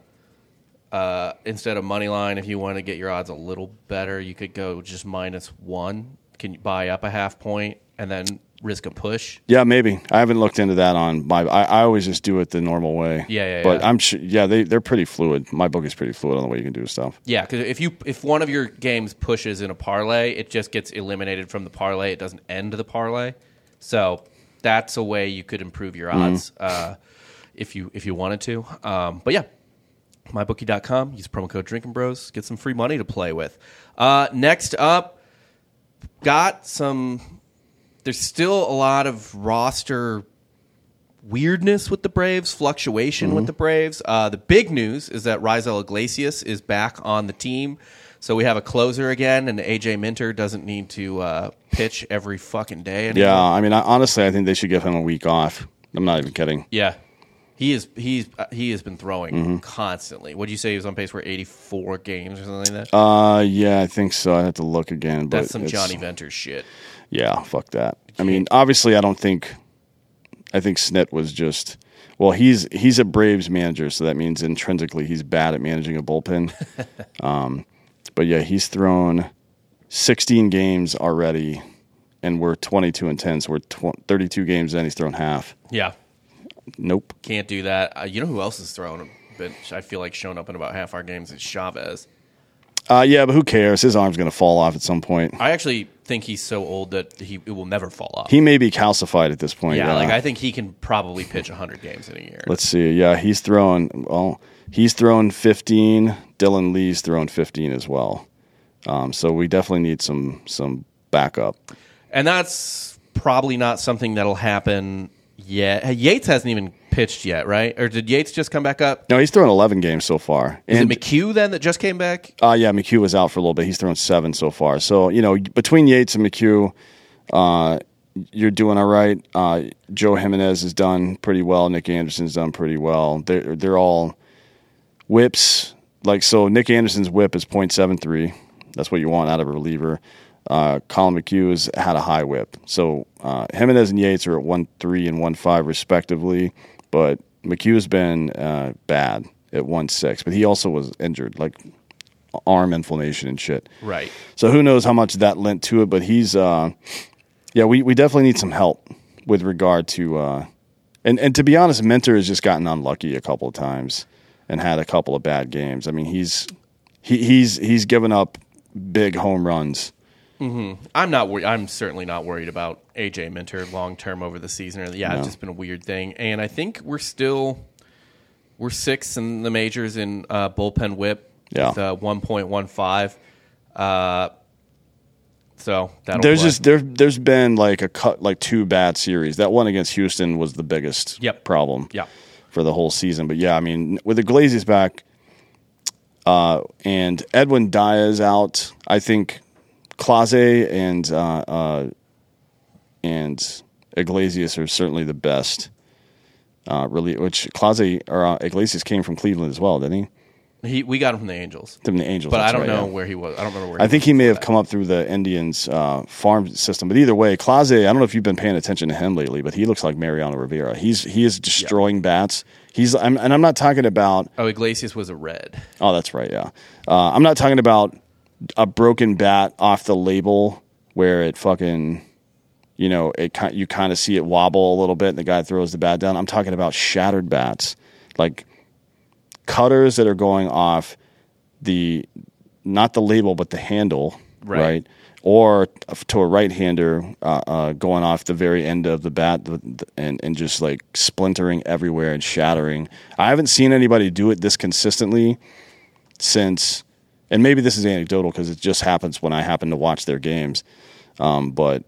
uh, instead of money line. If you want to get your odds a little better, you could go just minus one. Can you buy up a half point and then risk a push? yeah, maybe I haven't looked into that on my. I, I always just do it the normal way. Yeah, yeah, But yeah. I'm sure. Yeah, they they're pretty fluid. My book is pretty fluid on the way you can do stuff. Yeah, because if you if one of your games pushes in a parlay, it just gets eliminated from the parlay. It doesn't end the parlay. So that's a way you could improve your odds uh, if you if you wanted to. Um, but yeah, mybookie.com. Use promo code Drinkin' Bros. Get some free money to play with. Uh, next up, got some. There's still a lot of roster weirdness with the Braves, fluctuation with the Braves. Uh, the big news is that Raisel Iglesias is back on the team. So we have a closer again, and AJ Minter doesn't need to uh, pitch every fucking day anymore. Yeah, I mean, I, honestly, I think they should give him a week off. I'm not even kidding. Yeah. He is he's uh, he has been throwing Mm-hmm. constantly. What do you say he was on pace for 84 games or something like that? Uh, yeah, I think so. I have to look again. But That's some Jonny Venters shit. Yeah, fuck that. I mean, obviously, I don't think. I think Snit was just. Well, he's he's a Braves manager, so that means intrinsically he's bad at managing a bullpen. um, but yeah, he's thrown 16 games already, and we're 22 and 10, so we're tw- 32 games in. He's thrown half. Yeah. Nope. Can't do that. Uh, you know who else is throwing? But I feel like showing up in about half our games is Chavez. Uh, yeah, but who cares? His arm's going to fall off at some point. I actually think he's so old that he it will never fall off. He may be calcified at this point. yeah, like I think he can probably pitch 100 games in a year. Let's see. Yeah, he's throwing. Well, he's throwing 15. Dylan Lee's throwing 15 as well. Um, so we definitely need some some backup. And that's probably not something that'll happen yet. Yates hasn't even pitched yet, right? Or did Yates just come back up? No, he's thrown 11 games so far. Is and it McHugh then that just came back? Uh, yeah, McHugh was out for a little bit. He's thrown seven so far. So, you know, between Yates and McHugh, uh, you're doing all right. Uh, Joe Jimenez has done pretty well. Nick Anderson's done pretty well. They're, they're all whips. Like, so Nick Anderson's whip is .73. That's what you want out of a reliever. Uh, Colin McHugh has had a high whip. So uh, Jimenez and Yates are at 1 3 and 1 5, respectively. But McHugh's been uh, bad at 1 6. But he also was injured, like arm inflammation and shit. Right. So who knows how much that lent to it, but he's uh yeah, we, we definitely need some help with regard to uh and, and to be honest, Minter has just gotten unlucky a couple of times and had a couple of bad games. I mean he's he, he's he's given up big home runs. I'm not worried. I'm certainly not worried about AJ Minter long term over the season. Or yeah, No. it's just been a weird thing, and I think we're still we're sixth in the majors in uh, bullpen whip Yeah. with uh, 1.15. Uh, so that'll There's play. just there there's been like a cut like two bad series. That one against Houston was the biggest Yep. problem. yeah. for the whole season. But yeah, I mean, with the Clase's back uh, and Edwin Diaz out, I think Clase and uh, uh, and Iglesias are certainly the best. Uh, really, which Clase or uh, Iglesias came from Cleveland as well, didn't he? He we got him from the Angels, From the Angels, but I don't right, know yeah. where he was. I don't remember where. I he think he may have that. come up through the Indians uh, farm system, but either way, Clase. I don't know if you've been paying attention to him lately, but he looks like Mariano Rivera. He's he is destroying bats. He's I'm, and I'm not talking about Oh, Iglesias was a red. Oh, that's right. Yeah, uh, I'm not talking about a broken bat off the label where it fucking, you know, it you kind of see it wobble a little bit, and the guy throws the bat down. I'm talking about shattered bats, like cutters that are going off the not the label but the handle, Right. right? Or to a right-hander uh, uh, going off the very end of the bat and and just like splintering everywhere and shattering. I haven't seen anybody do it this consistently since, and maybe this is anecdotal because it just happens when I happen to watch their games. Um, but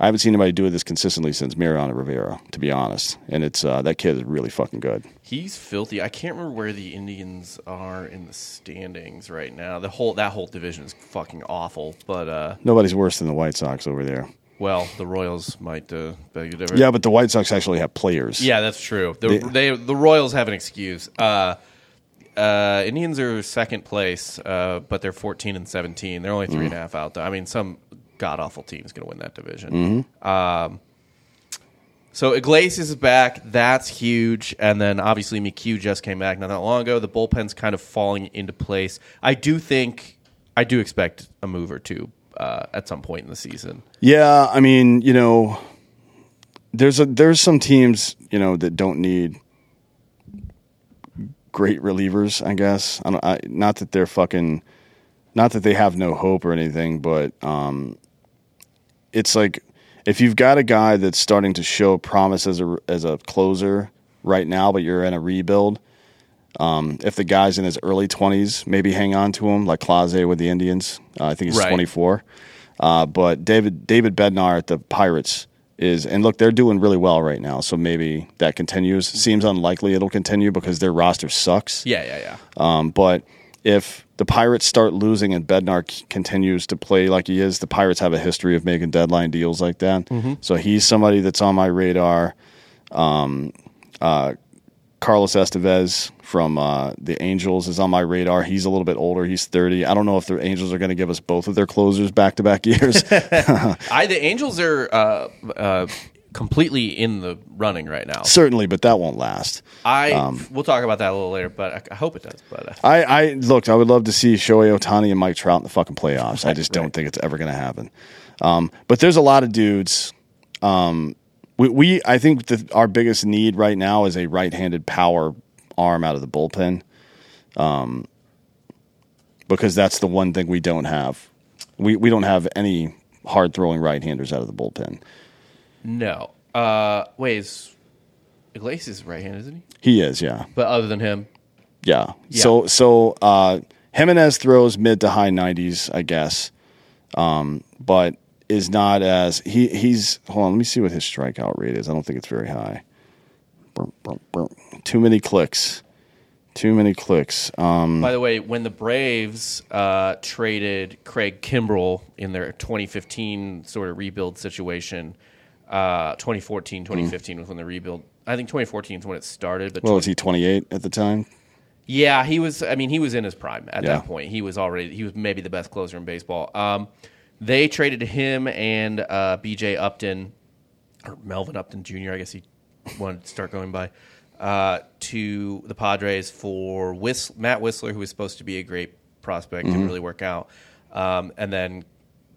I haven't seen anybody do it this consistently since Mariano Rivera, to be honest. And it's uh, that kid is really fucking good. He's filthy. I can't remember where the Indians are in the standings right now. The whole that whole division is fucking awful. But uh, Nobody's worse than the White Sox over there. well, the Royals might uh, beg. Yeah, but the White Sox actually have players. Yeah, that's true. The, They- they, the Royals have an excuse. Uh, uh, Indians are second place, uh, but they're 14 and 17. They're only three and a half out. Though. I mean, some god awful team is going to win that division. Um, so Iglesias is back. That's huge. And then obviously McHugh just came back not that long ago. The bullpen's kind of falling into place. I do think, I do expect a move or two uh, at some point in the season. Yeah, I mean, you know, there's a there's some teams, you know, that don't need great relievers. I guess I don't, I, not that they're fucking, not that they have no hope or anything, but um, it's like if you've got a guy that's starting to show promise as a as a closer right now, but you're in a rebuild. Um, if the guy's in his early 20s, maybe hang on to him, like Clase with the Indians. Uh, I think he's Right. 24. Uh, but David David Bednar at the Pirates is, and look, they're doing really well right now. So maybe that continues. Seems unlikely it'll continue because their roster sucks. Yeah, yeah, yeah. Um, but if the Pirates start losing and Bednar continues to play like he is, the Pirates have a history of making deadline deals like that. So he's somebody that's on my radar. Um, uh, Carlos Estevez from uh, the Angels is on my radar. He's a little bit older. He's 30. I don't know if the Angels are going to give us both of their closers back to back years. I the Angels are uh, uh, completely in the running right now. Certainly, but that won't last. I Um, we'll talk about that a little later, but I, I hope it does. But uh, I, I look. I would love to see Shohei Ohtani and Mike Trout in the fucking playoffs. I just don't think it's ever going to happen. Um, but there's a lot of dudes. Um, we, we I think that our biggest need right now is a right-handed power arm out of the bullpen. Um, because that's the one thing we don't have. We we don't have any hard throwing right handers out of the bullpen. No. Uh, wait, is Iglesias right handed, isn't he? He is, yeah. But other than him, Yeah. Yeah. So so uh, Jimenez throws mid to high nineties, I guess, um, but is not as he he's. Hold on, let me see what his strikeout rate is. I don't think it's very high. Too many clicks. Too many clicks. Um, By the way, when the Braves uh, traded Craig Kimbrel in their 2015 sort of rebuild situation, uh, 2014, 2015 was when the rebuild. I think 2014 is when it started. But what was he? Twenty eight at the time. yeah, he was. I mean, he was in his prime at Yeah. that point. He was already. He was maybe the best closer in baseball. Um, they traded him and uh, B.J. Upton or Melvin Upton Jr. I guess he wanted to start going by uh, to the Padres for Whist- Matt Wisler, who was supposed to be a great prospect, didn't really work out, um, and then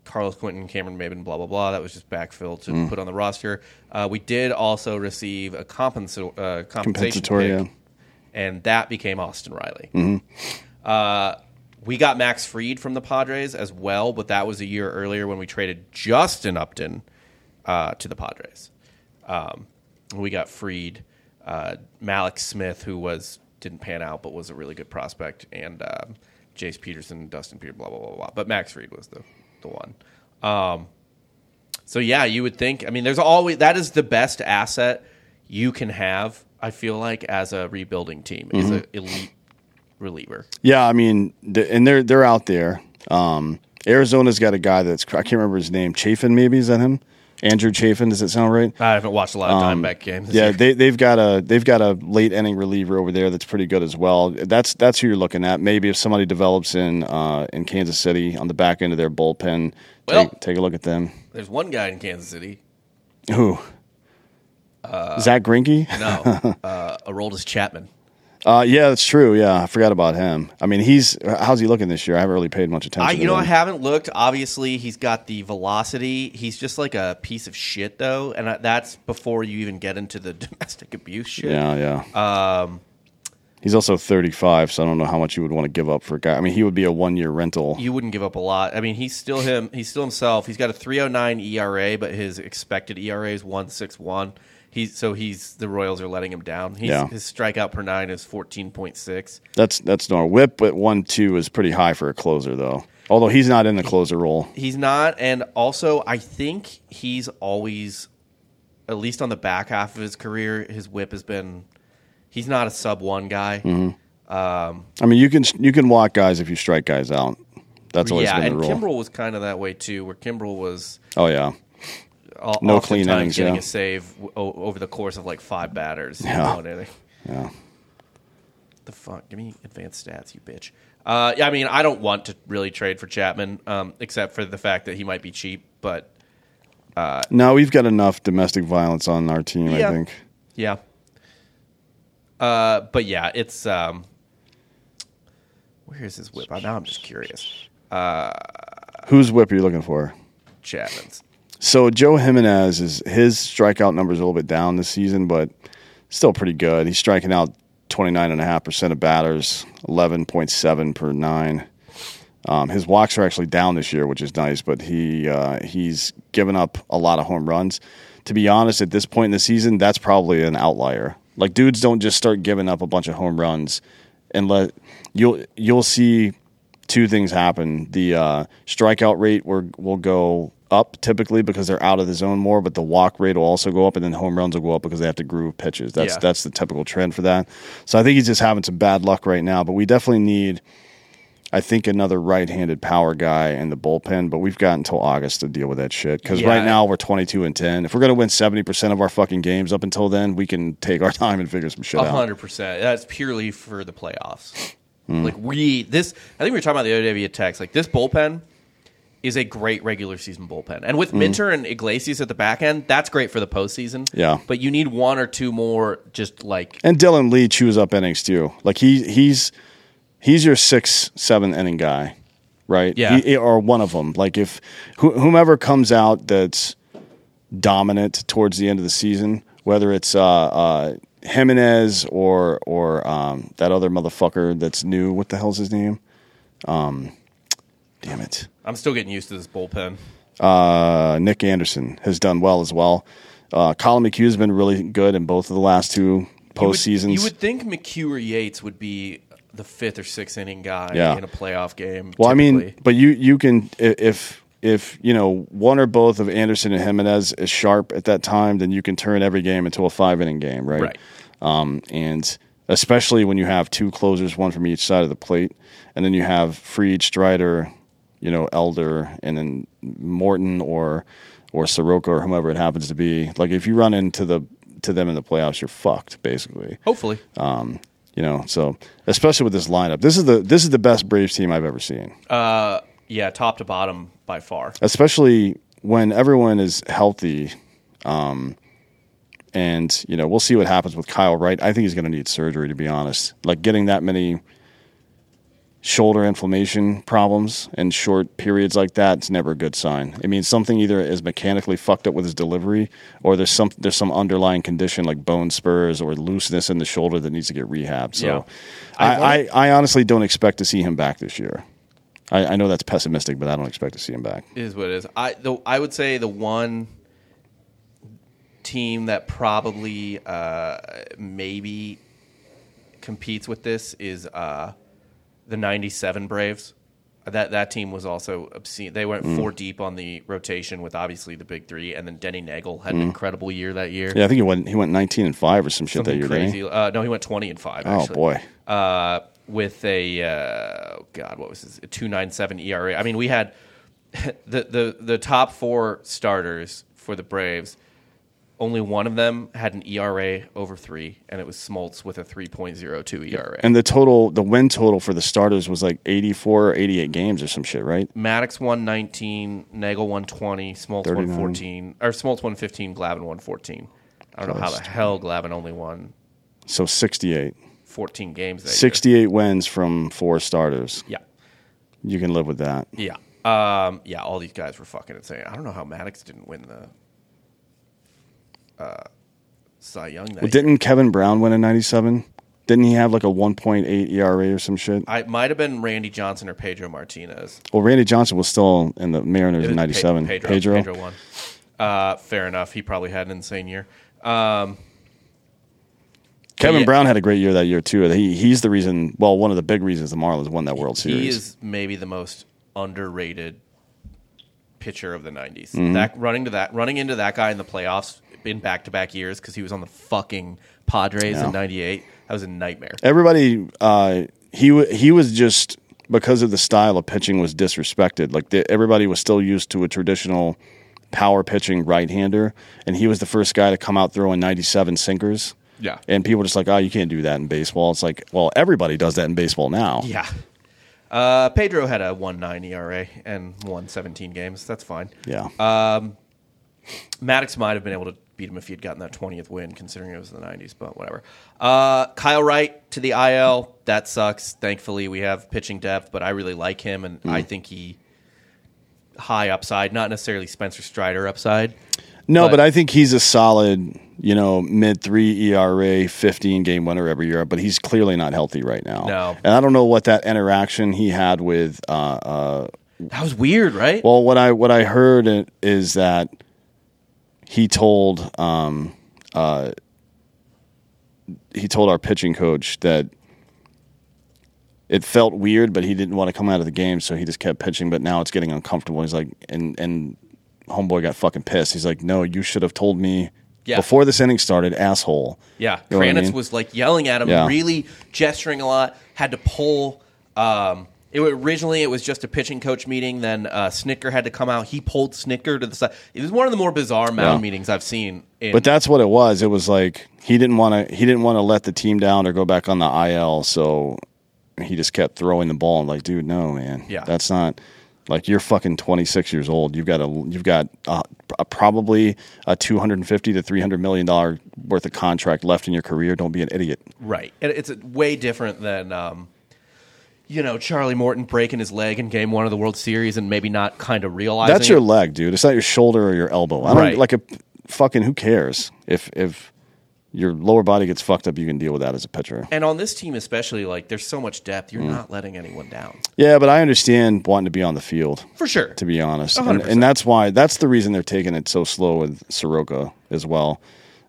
Carlos Quentin, Cameron Maybin, blah blah blah. That was just backfill to put on the roster. Uh, we did also receive a compensa- uh, compensation Compensatory, pick, yeah. and that became Austin Riley. Uh, we got Max Fried from the Padres as well, but that was a year earlier when we traded Justin Upton uh, to the Padres. Um, we got Fried, uh, Mallex Smith, who was didn't pan out but was a really good prospect, and um, Jace Peterson, Dustin Peter, blah blah blah blah. But Max Fried was the the one. Um, so yeah, you would think. I mean, there's always that is the best asset you can have. I feel like as a rebuilding team is an elite reliever. Yeah, I mean, and they're they're out there. Um, Arizona's got a guy that's I can't remember his name. Chafin, maybe is that him? Andrew Chafin. Does that sound right? I haven't watched a lot of Diamondback games. Yeah, year. they they've got a they've got a late inning reliever over there that's pretty good as well. That's that's who you're looking at. Maybe if somebody develops in uh, in Kansas City on the back end of their bullpen, Well- take, take a look at them. there's one guy in Kansas City. Who? Zack Greinke? No, uh, Aroldis Chapman. Uh, yeah, that's true. Yeah, I forgot about him. I mean, he's how's he looking this year? I haven't really paid much attention. I, you know, him. I haven't looked. Obviously, he's got the velocity. He's just like a piece of shit, though, and I- that's before you even get into the domestic abuse shit. Yeah, yeah. Um, he's also 35, so I don't know how much you would want to give up for a guy. I mean, he would be a one year rental. You wouldn't give up a lot. I mean, he's still him. He's still himself. He's got a 309 ERA, but his expected ERA is 161. He's so he's the Royals are letting him down. He's, Yeah. His strikeout per nine is 14.6. That's that's normal. Whip at one two is pretty high for a closer, though. Although he's not in the closer role. He's not, and also I think he's always, at least on the back half of his career, his whip has been. He's not a sub one guy. Mm-hmm. Um, I mean, you can you can walk guys if you strike guys out. That's always yeah, been and the rule. Kimbrel was kind of that way too, where Kimbrel was oh yeah, o- No clean innings, getting yeah. a save w- over the course of like five batters. in Yeah. one inning. yeah. The fuck? Give me advanced stats, you bitch. Uh, yeah, I mean, I don't want to really trade for Chapman, um, except for the fact that he might be cheap. But No, we've got enough domestic violence on our team. Yeah. I think. yeah, uh, but yeah, it's um, where is his whip? Now I'm just curious. Whose whip are you looking for? Chapman's. So Joe Jimenez is his strikeout numbers a little bit down this season, but still pretty good. He's striking out twenty nine and a half percent of batters, eleven point seven per nine. Um, his walks are actually down this year, which is nice, but he uh, he's given up a lot of home runs. To be honest, at this point in the season, that's probably an outlier. Like dudes don't just start giving up a bunch of home runs, and let you'll you'll see two things happen. The uh, strikeout rate will, will go up typically because they're out of the zone more, but the walk rate will also go up, and then home runs will go up because they have to groove pitches. That's Yeah. that's the typical trend for that. So I think he's just having some bad luck right now, but we definitely need. I think another right-handed power guy in the bullpen, but we've got until August to deal with that shit. Because Yeah. right now we're twenty-two and ten. If we're gonna win seventy percent of our fucking games up until then, we can take our time and figure some shit A out. hundred percent. That's purely for the playoffs. Hmm. Like we this, I think we were talking about the other day via text. Like this bullpen is a great regular season bullpen, and with Minter and Iglesias at the back end, that's great for the postseason. Yeah. but you need one or two more, just like And Dylan Lee chews up innings too. Like he he's he's your six seven inning guy, right? Yeah. He, or one of them. Like if wh- whomever comes out that's dominant towards the end of the season, whether it's uh, uh, Jimenez or or um, that other motherfucker that's new. What the hell's his name? Um, damn it. I'm still getting used to this bullpen. Uh, Nick Anderson has done well as well. Uh, Colin McHugh has been really good in both of the last two You would- postseasons. You would think McHugh or Yates would be the fifth or sixth inning guy Yeah. in a playoff game. Well, I mean, but you you can if if you know one or both of Anderson and Jimenez is sharp at that time, then you can turn every game into a five inning game, right? Right. Um, and especially when you have two closers, one from each side of the plate, and then you have Fried, Strider, you know, Elder, and then Morton or or Soroka or whomever it happens to be. Like if you run into the to them in the playoffs, you're fucked basically. hopefully. Um, you know, so especially with this lineup, this is the this is the best Braves team I've ever seen. Uh, yeah, top to bottom by far. especially when everyone is healthy. Um, and you know, we'll see what happens with Kyle Wright. I think he's going to need surgery, to be honest. Like getting that many shoulder inflammation problems in short periods like that, it's never a good sign. It means something either is mechanically fucked up with his delivery, or there's some there's some underlying condition like bone spurs or looseness in the shoulder that needs to get rehabbed. So, Yeah. I, I I, I honestly don't expect to see him back this year. I, I know that's pessimistic, but I don't expect to see him back. It is what it is. I the, I would say the one team that probably uh, maybe competes with this is uh, the '97 Braves. That that team was also obscene. They went Mm. four deep on the rotation with obviously the big three, and then Denny Neagle had an incredible year that year. Mm. Yeah, I think he went he went nineteen and five or some shit Something that year. crazy. Uh, no, he went twenty and five. Oh Actually. boy, uh, with a uh, God, what was his two nine seven ERA? I mean, we had the the the top four starters for the Braves. Only one of them had an ERA over three, and it was Smoltz with a three point zero two ERA. and the total the win total for the starters was like eighty four or eighty eight games or some shit, right? Maddux won nineteen, Neagle won twenty, Smoltz won 39. fourteen, or Smoltz won fifteen, Glavine won fourteen. I don't know how the hell Glavine only won So sixty eight. fourteen games. That year. 68 wins from four starters. Yeah. You can live with that. Yeah. Um, yeah, all these guys were fucking insane. I don't know how Maddux didn't win the uh, Cy Young that Well, didn't Kevin Brown win in 97? Didn't he have like a 1.8 ERA or some shit? I might have been Randy Johnson or Pedro Martinez. Well, Randy Johnson was still in the Mariners in was Pe- 97. Pedro, Pedro. Pedro won. Uh, fair enough. He probably had an insane year. Um, Kevin yeah. Brown had a great year that year too. He he's the reason. Well, one of the big reasons the Marlins won that World Series. he is maybe the most underrated pitcher of the 90s. Mm-hmm. That running to that running into that guy in the playoffs in back-to-back years cuz he was on the fucking Padres in 98. That was a nightmare. Everybody, uh, he wa he was just because of the style of pitching was disrespected. Like the, everybody was still used to a traditional power pitching right hander, and he was the first guy to come out throwing 97 sinkers. Yeah. And people were just like, oh, you can't do that in baseball. It's like, well, everybody does that in baseball now. Yeah. Uh, Pedro had a 1 9 ERA and won 17 games. That's fine. Yeah. Maddux might have been able to beat him if he had gotten that 20th win, considering it was the 90s, but whatever. Uh, Kyle Wright to the IL. That sucks. Thankfully, we have pitching depth, but I really like him, and I think he high upside, not necessarily Spencer Strider upside. no, but- but, I think he's a solid, you know, mid three ERA, 15 game winner every year, but he's clearly not healthy right now. No. And I don't know what that interaction he had with, uh, uh, That was weird, right? Well, what I what I heard is that he told um, uh, he told our pitching coach that it felt weird, but he didn't want to come out of the game, so he just kept pitching. But now it's getting uncomfortable. He's like, and and homeboy got fucking pissed. He's like, no, you should have told me Yeah. before this inning started, asshole. Yeah, You know what I Kranitz mean? was like yelling at him, Yeah. really gesturing a lot. Had to pull. Um, it originally it was just a pitching coach meeting. Then uh, Snitker had to come out. He pulled Snitker to the side. It was one of the more bizarre mound Yeah. meetings I've seen. In, But that's what it was. It was like he didn't want to. He didn't want to let the team down or go back on the IL. So he just kept throwing the ball. And like, dude, no, man. Yeah. that's not like you're fucking 26 years old. You've got a. You've got a, a probably a 250 to 300 million dollar worth of contract left in your career. Don't be an idiot. right, and it's way different than. Um, you know, Charlie Morton breaking his leg in Game One of the World Series and maybe not kind of realizing That's your it. leg, dude. It's not your shoulder or your elbow. I don't Right. like a fucking. Who cares if if your lower body gets fucked up, you can deal with that as a pitcher. And on this team, especially, like there's so much depth, Mm. you're not letting anyone down Yeah, but I understand wanting to be on the field. for sure. to be honest. And, 100%. and that's why that's the reason they're taking it so slow with Soroka as well,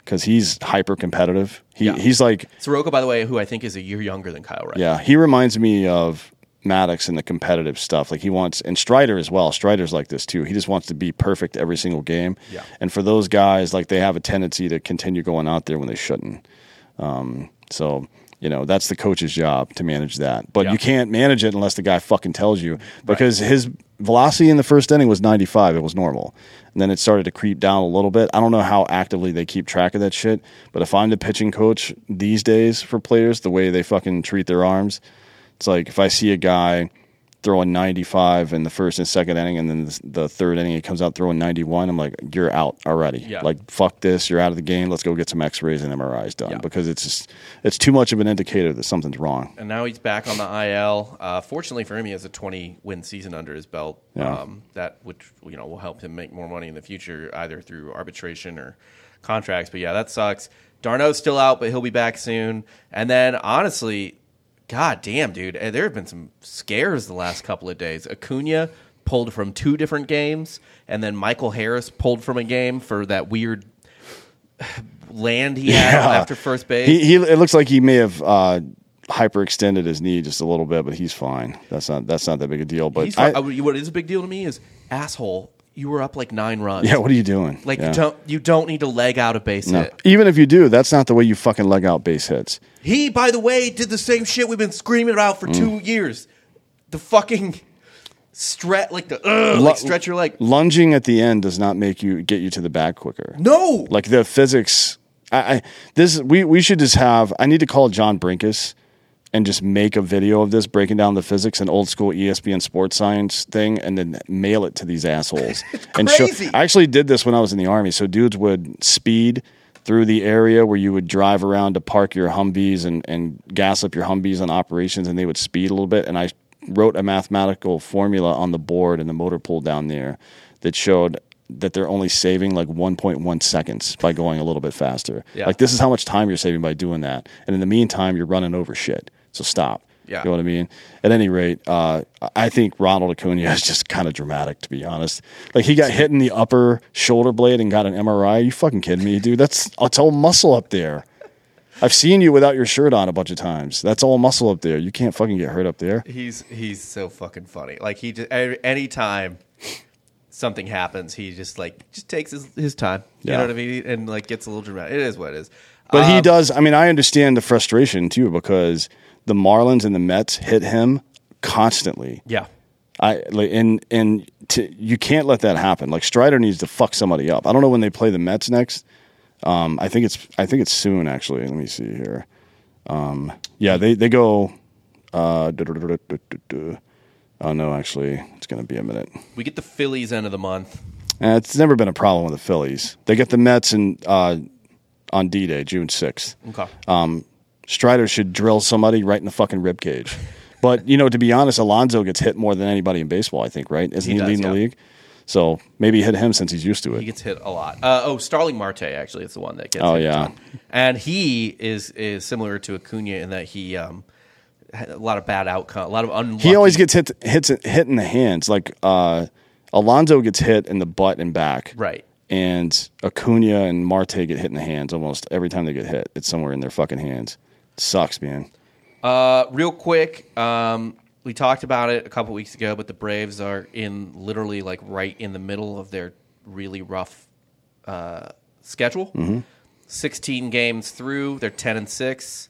because he's hyper competitive. He Yeah. he's like Soroka, by the way, who I think is a year younger than Kyle Wright. yeah, he reminds me of Maddux and the competitive stuff. Like he wants and Strider as well. Strider's like this too. He just wants to be perfect every single game. Yeah. And for those guys, like they have a tendency to continue going out there when they shouldn't. Um, so you know that's the coach's job to manage that, but Yeah. you can't manage it unless the guy fucking tells you. Because his velocity in the first inning was 95; it was normal, and then it started to creep down a little bit. I don't know how actively they keep track of that shit, but if I'm the pitching coach these days for players, the way they fucking treat their arms, it's like if I see a guy throwing 95 in the first and second inning, and then the, the third inning he comes out throwing 91. I'm like, you're out already. Yeah. Like, fuck this. You're out of the game. Let's go get some X-rays and MRIs done Yeah. because it's just it's too much of an indicator that something's wrong. and now he's back on the IL. Uh, fortunately for him, he has a 20 win season under his belt. Yeah. Um, that which you know will help him make more money in the future, either through arbitration or contracts. But yeah, that sucks. d'Arnaud's still out, but he'll be back soon. And then honestly, god damn, dude, eh, there have been some scares the last couple of days. Acuna pulled from two different games, and then Michael Harris pulled from a game for that weird land he had Yeah. after first base. He, he it looks like he may have uh, hyperextended his knee just a little bit, but he's fine. That's not that's not that big a deal. But I- what is a big deal to me is asshole. You were up like nine runs. yeah, what are you doing? like Yeah. you don't you don't need to leg out a base No. hit. Even if you do, that's not the way you fucking leg out base hits. He, by the way, did the same shit we've been screaming about Mm. for two years. The fucking stretch, like the ugh, like stretch your leg. Lunging at the end does not make you get you to the bag quicker. No, like the physics. I, I this we we should just have. I need to call John Brenkus and just make a video of this breaking down the physics and old school ESPN sports science thing, and then mail it to these assholes. and show. I actually did this when I was in the army. So dudes would speed through the area where you would drive around to park your Humvees and, and gas up your Humvees on operations, and they would speed a little bit. And I wrote a mathematical formula on the board in the motor pool down there that showed that they're only saving like 1.1 seconds by going a little bit faster. Yeah. Like this is how much time you're saving by doing that. And in the meantime, you're running over shit. So stop. Yeah. You know what I mean? At any rate, uh, I think Ronald Acuna is just kind of dramatic, to be honest. Like he got hit in the upper shoulder blade and got an MRI. Are you fucking kidding me, dude? That's it's all muscle up there. I've seen you without your shirt on a bunch of times. That's all muscle up there. You can't fucking get hurt up there. he's he's so fucking funny. Like he just any time something happens, he just like just takes his, his time. You Yeah. know what I mean? And like gets a little dramatic. It is what it is. But he Um, does. I mean, I understand the frustration too because the Marlins and the Mets hit him constantly. Yeah. I like and and to, you can't let that happen. Like Strider needs to fuck somebody up. I don't know when they play the Mets next. Um, I think it's I think it's soon actually. Let me see here. Um, yeah, they they go. Uh. Oh no, actually, it's going to be a minute. We get the Phillies end of the month. Uh, it's never been a problem with the Phillies. They get the Mets in, uh, on D Day, June sixth. Okay. Um, Strider should drill somebody right in the fucking rib cage. But you know, to be honest, Alonso gets hit more than anybody in baseball. I think, right? Isn't He he, does, leading yeah. the league? So maybe hit him since he's used to it. He gets hit a lot. Uh, oh, Starling Marte actually is the one that gets. Oh, yeah. and he is is similar to Acuna in that he um a lot of bad outcome, a lot of unlucky. he always gets hit hits hit in the hands. Like uh, Alonso gets hit in the butt and back, right. And Acuna and Marte get hit in the hands almost every time they get hit. It's somewhere in their fucking hands. sucks, man. Uh, real quick, um, we talked about it a couple weeks ago, but the Braves are in literally like right in the middle of their really rough uh, schedule. Mm-hmm. Sixteen games through, they're ten and six.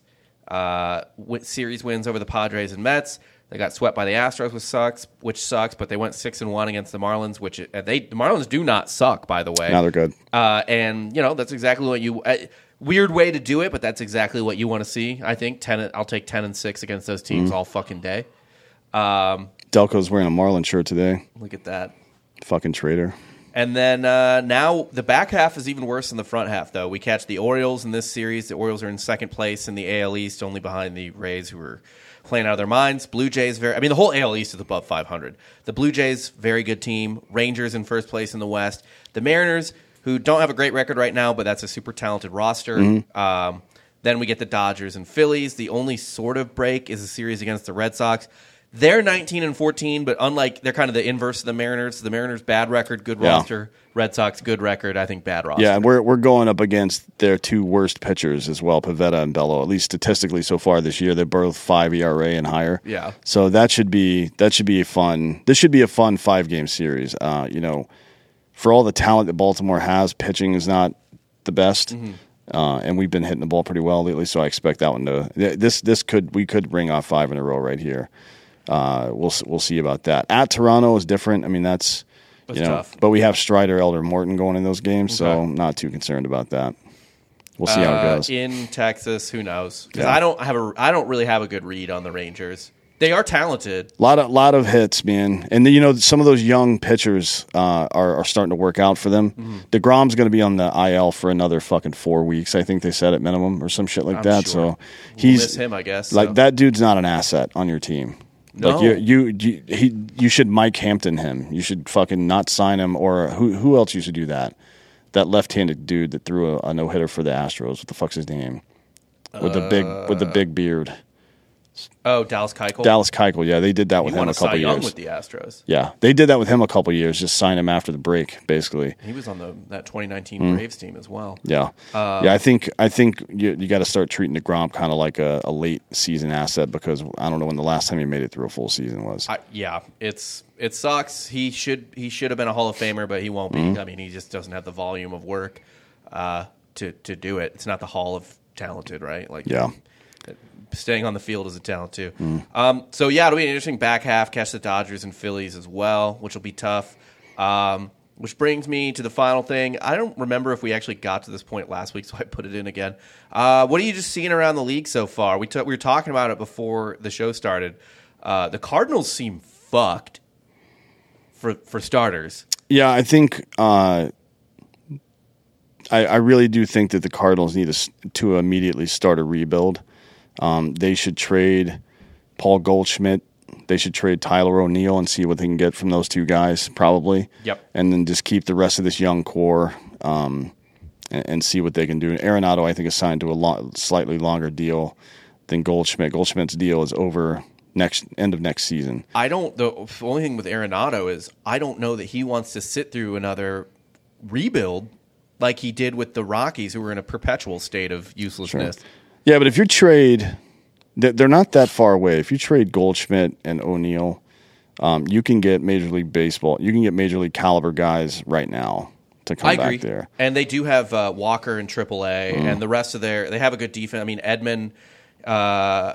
Uh, series wins over the Padres and Mets. They got swept by the Astros, which sucks. Which sucks, but they went six and one against the Marlins, which uh, they the Marlins do not suck, by the way. Now they're good. Uh, and you know that's exactly what you uh, weird way to do it, but that's exactly what you want to see. I think ten. I'll take ten and six against those teams Mm-hmm. all fucking day. Um, Delco's wearing a Marlin shirt today. look at that. Fucking traitor. And then uh, now the back half is even worse than the front half, though. We catch the Orioles in this series. The Orioles are in second place in the AL East, only behind the Rays, who are playing out of their minds. Blue Jays, very. I mean, the whole AL East is above 500. The Blue Jays, very good team. Rangers in first place in the West. The Mariners, who don't have a great record right now, but that's a super talented roster. Mm-hmm. Um, then we get the Dodgers and Phillies. The only sort of break is a series against the Red Sox. They're 19 and 14, but unlike they're kind of the inverse of the Mariners. The Mariners bad record, good Yeah. roster. Red Sox good record, I think bad roster. Yeah, and we're we're going up against their two worst pitchers as well, Pivetta and Bello. At least statistically so far this year, they're both five ERA and higher. Yeah. So that should be that should be a fun. This should be a fun five game series. Uh, you know, for all the talent that Baltimore has, pitching is not the best. Mm-hmm. Uh, and we've been hitting the ball pretty well lately, so I expect that one to this this could we could ring off five in a row right here. Uh, we'll we'll see about that. At Toronto is different. I mean that's That's you know, tough. but we have Strider, Elder, Morton going in those games, so I'm not too concerned about that. We'll see how it Uh, goes. in Texas. Who knows? Because Yeah. I don't have a I don't really have a good read on the Rangers. They are talented. A lot of lot of hits, man, and you know some of those young pitchers uh, are are starting to work out for them. Mm-hmm. Degrom's going to be on the IL for another fucking four weeks. I think they said at minimum or some shit like I'm that. sure. So We'll he's miss him, I guess. like so. that dude's not an asset on your team. No. Like you, you, you, he, you should Mike Hampton him. You should fucking not sign him. Or who, who else used to do that? That left-handed dude that threw a, a no hitter for the Astros. What the fuck's his name? With the big, with Uh, the big beard. Oh, Dallas Keuchel. Dallas Keuchel. Yeah, they did that with him a couple years. with the Astros. yeah, they did that with him a couple years. Just sign him after the break, basically. He was on the that 2019 Mm. Braves team as well. Yeah, Uh, yeah. I think I think you you got to start treating Degrom kind of like a, a late season asset because I don't know when the last time he made it through a full season was. I, yeah, it's it sucks. He should he should have been a Hall of Famer, but he won't be. Mm-hmm. I mean, he just doesn't have the volume of work uh, to to do it. It's not the Hall of Talented, right? Like yeah, staying on the field is a talent too. Mm. Um, so yeah, it'll be an interesting back half. Catch the Dodgers and Phillies as well, which will be tough. Um, which brings me to the final thing. I don't remember if we actually got to this point last week, so I put it in again. Uh, what are you just seeing around the league so far? We, t- we were talking about it before the show started. Uh, the Cardinals seem fucked for for starters. yeah. I think uh, I, I really do think that the Cardinals need to, to immediately start a rebuild. Um, they should trade Paul Goldschmidt. They should trade Tyler O'Neill and see what they can get from those two guys, probably. Yep. And then just keep the rest of this young core um, and, and see what they can do. And Arenado, I think, is signed to a lo- slightly longer deal than Goldschmidt. Goldschmidt's deal is over next end of next season. I don't. The only thing with Arenado is I don't know that he wants to sit through another rebuild like he did with the Rockies, who were in a perpetual state of uselessness. Yeah, but if you trade, they- they're not that far away. If you trade Goldschmidt and O'Neill, um, you can get Major League Baseball. You can get Major League caliber guys right now to come I agree. back there. And they do have uh, Walker in AAA, Mm. and the rest of their they have a good defense. I mean, Edman. Uh,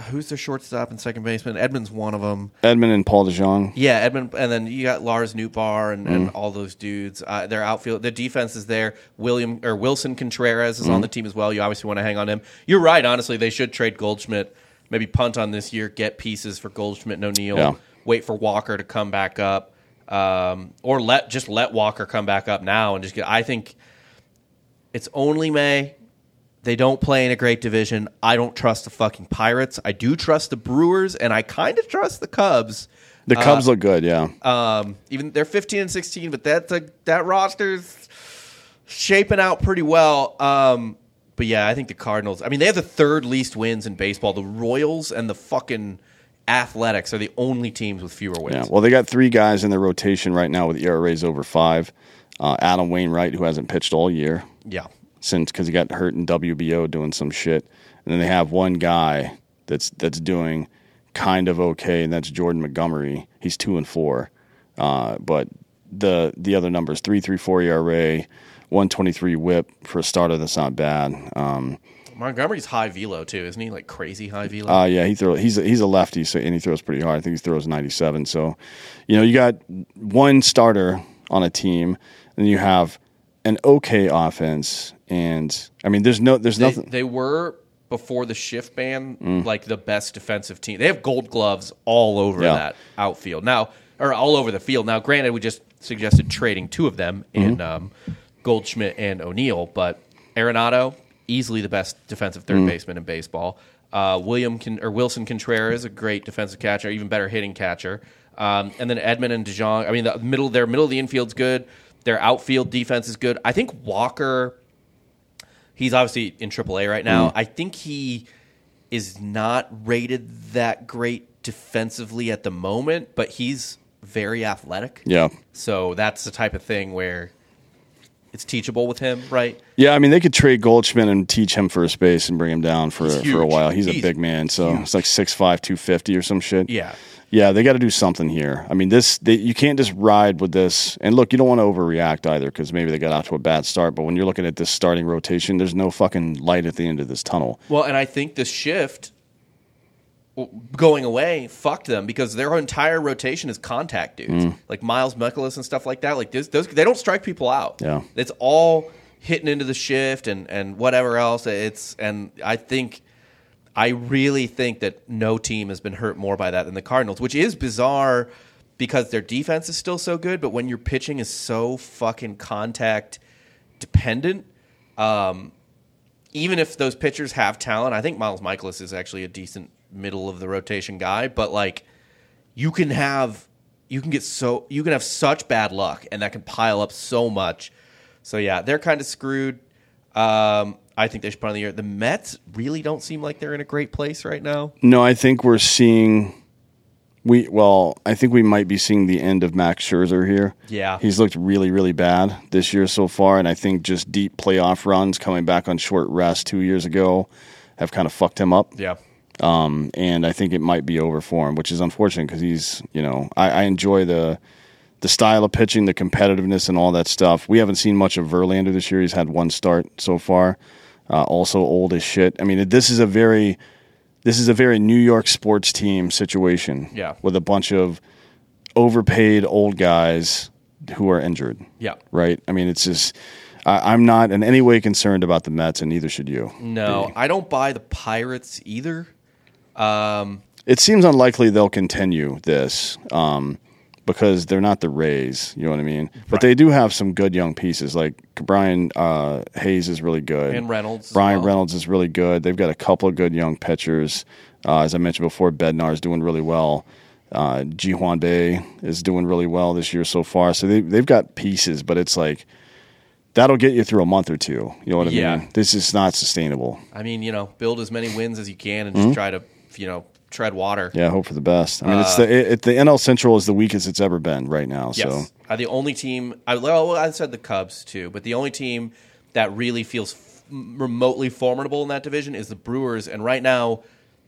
who's their shortstop and second baseman? Edman's one of them. Edman and Paul DeJong. Yeah, Edman, and then you got Lars Nootbaar and, and Mm. all those dudes. Uh, their outfield, the defense is there. William or Willson Contreras is on Mm. the team as well. You obviously want to hang on him. You're right. Honestly, they should trade Goldschmidt. Maybe punt on this year, get pieces for Goldschmidt and O'Neill. Yeah. Wait for Walker to come back up, um, or let just let Walker come back up now and just get. I think it's only May. They don't play in a great division. I don't trust the fucking Pirates. I do trust the Brewers, and I kind of trust the Cubs. The Cubs look good, yeah. Um, even they're 15 and 16, but that's a, that roster's shaping out pretty well. Um, but yeah, I think the Cardinals. I mean, they have the third least wins in baseball. The Royals and the fucking Athletics are the only teams with fewer wins. yeah. Well, they got three guys in their rotation right now with ERAs over five. Uh, Adam Wainwright, who hasn't pitched all year yeah. Since because he got hurt in WBO doing some shit, and then they have one guy that's that's doing kind of okay, and that's Jordan Montgomery. He's two and four, uh, but the the other numbers three three four ERA, one twenty three WHIP for a starter. That's not bad. Um, Montgomery's high velo too, isn't he? Like crazy high velo. uh, yeah, he throws. He's a, he's a lefty, so and he throws pretty hard. I think he throws ninety seven. So, you know, you got one starter on a team, and you have an okay offense. And I mean, there's no, there's they, nothing. they were before the shift ban Mm. like the best defensive team. They have gold gloves all over Yeah. that outfield now, or all over the field. Now, granted, we just suggested trading two of them in Mm-hmm. um, Goldschmidt and O'Neill, but Arenado easily the best defensive third baseman in baseball. Uh, William Con- or Willson Contreras, a great defensive catcher, even better hitting catcher. Um, and then Edman and DeJong. I mean, the middle, their middle of the infield's good. Their outfield defense is good. I think Walker, he's obviously in AAA right now. Mm. I think he is not rated that great defensively at the moment, but he's very athletic. Yeah. So that's the type of thing where it's teachable with him, right? Yeah, I mean they could trade Goldschmidt and teach him first base and bring him down for He's for a while. He's, a big man, so it's like 6'5", 250 or some shit. Yeah. Yeah, they got to do something here. I mean, this they, you can't just ride with this. And look, you don't want to overreact either because maybe they got out to a bad start. But when you're looking at this starting rotation, there's no fucking light at the end of this tunnel. Well, and I think this shift going away fucked them because their entire rotation is contact dudes, Mm. like Miles Mikolas and stuff like that. Like this, those they don't strike people out. Yeah. it's all hitting into the shift and and whatever else. It's and I think. I really think that no team has been hurt more by that than the Cardinals, which is bizarre because their defense is still so good, but when your pitching is so fucking contact dependent, um, even if those pitchers have talent, I think Miles Mikolas is actually a decent middle of the rotation guy, but like you can have you can get so you can have such bad luck and that can pile up so much. So yeah, they're kind of screwed. Um, I think they should put on the year. The Mets really don't seem like they're in a great place right now. No, I think we're seeing we well, I think we might be seeing the end of Max Scherzer here. Yeah. He's looked really, really bad this year so far, and I think just deep playoff runs coming back on short rest two years ago have kind of fucked him up. Yeah. Um, and I think it might be over for him, which is unfortunate because he's, you know, I, I enjoy the the style of pitching, the competitiveness, and all that stuff. We haven't seen much of Verlander this year. He's had one start so far. Uh, also old as shit. I mean, this is a very this is a very New York sports team situation. Yeah. with a bunch of overpaid old guys who are injured. Yeah. Right. I mean, it's just. I, I'm not in any way concerned about the Mets, and neither should you. No, be. I don't buy the Pirates either. Um, it seems unlikely they'll continue this um, because they're not the Rays. You know what I mean? But they do have some good young pieces. Like Brian uh, Hayes is really good, And Reynolds Bryan well. Reynolds is really good. They've got a couple of good young pitchers. Uh, as I mentioned before, Bednar is doing really well. Uh, Ji Hwan Bae is doing really well this year so far. So they they've got pieces, but it's like that'll get you through a month or two. You know what I Yeah. mean? This is not sustainable. I mean, you know, build as many wins as you can and just try to, you know, tread water. Yeah, hope for the best. I mean, it's the it, the NL Central is the weakest it's ever been right now. So Yes. Are the only team, I, well, I said the Cubs too, but the only team that really feels f- remotely formidable in that division is the Brewers. And right now,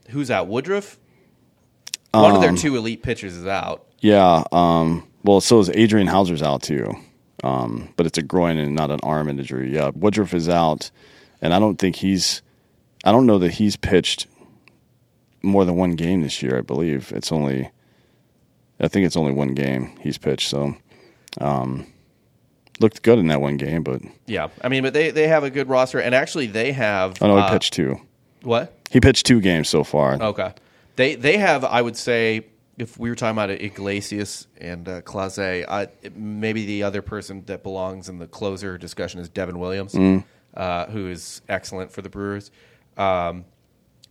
who's out? Woodruff? One of their Um, two elite pitchers is out. yeah, um, well, so is Adrian Houser's out too, um, but it's a groin and not an arm injury. Yeah, Woodruff is out, and I don't think he's. I don't know that he's pitched more than one game this year. I believe it's only. I think it's only one game he's pitched. So, um, looked good in that one game, but Yeah. I mean, but they, they have a good roster. And actually, they have. oh no, he uh, pitched two. What? He pitched two games so far. Okay. They they have, I would say, if we were talking about Iglesias and uh, Clase, I, maybe the other person that belongs in the closer discussion is Devin Williams, uh, who is excellent for the Brewers. Um,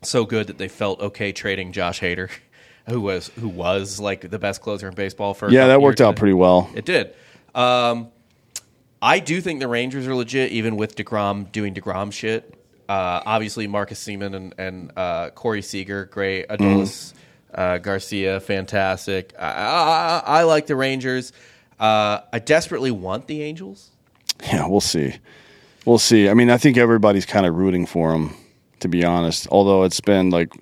so good that they felt okay trading Josh Hader, who was who was like the best closer in baseball for. yeah, that worked out pretty well. It did. Um, I do think the Rangers are legit, even with Degrom doing Degrom shit. Uh, obviously, Marcus Semien and, and uh, Corey Seager, great. Adolis uh, Garcia, fantastic. I, I, I like the Rangers. Uh, I desperately want the Angels. Yeah, we'll see. We'll see. I mean, I think everybody's kind of rooting for him, to be honest. Although it's been like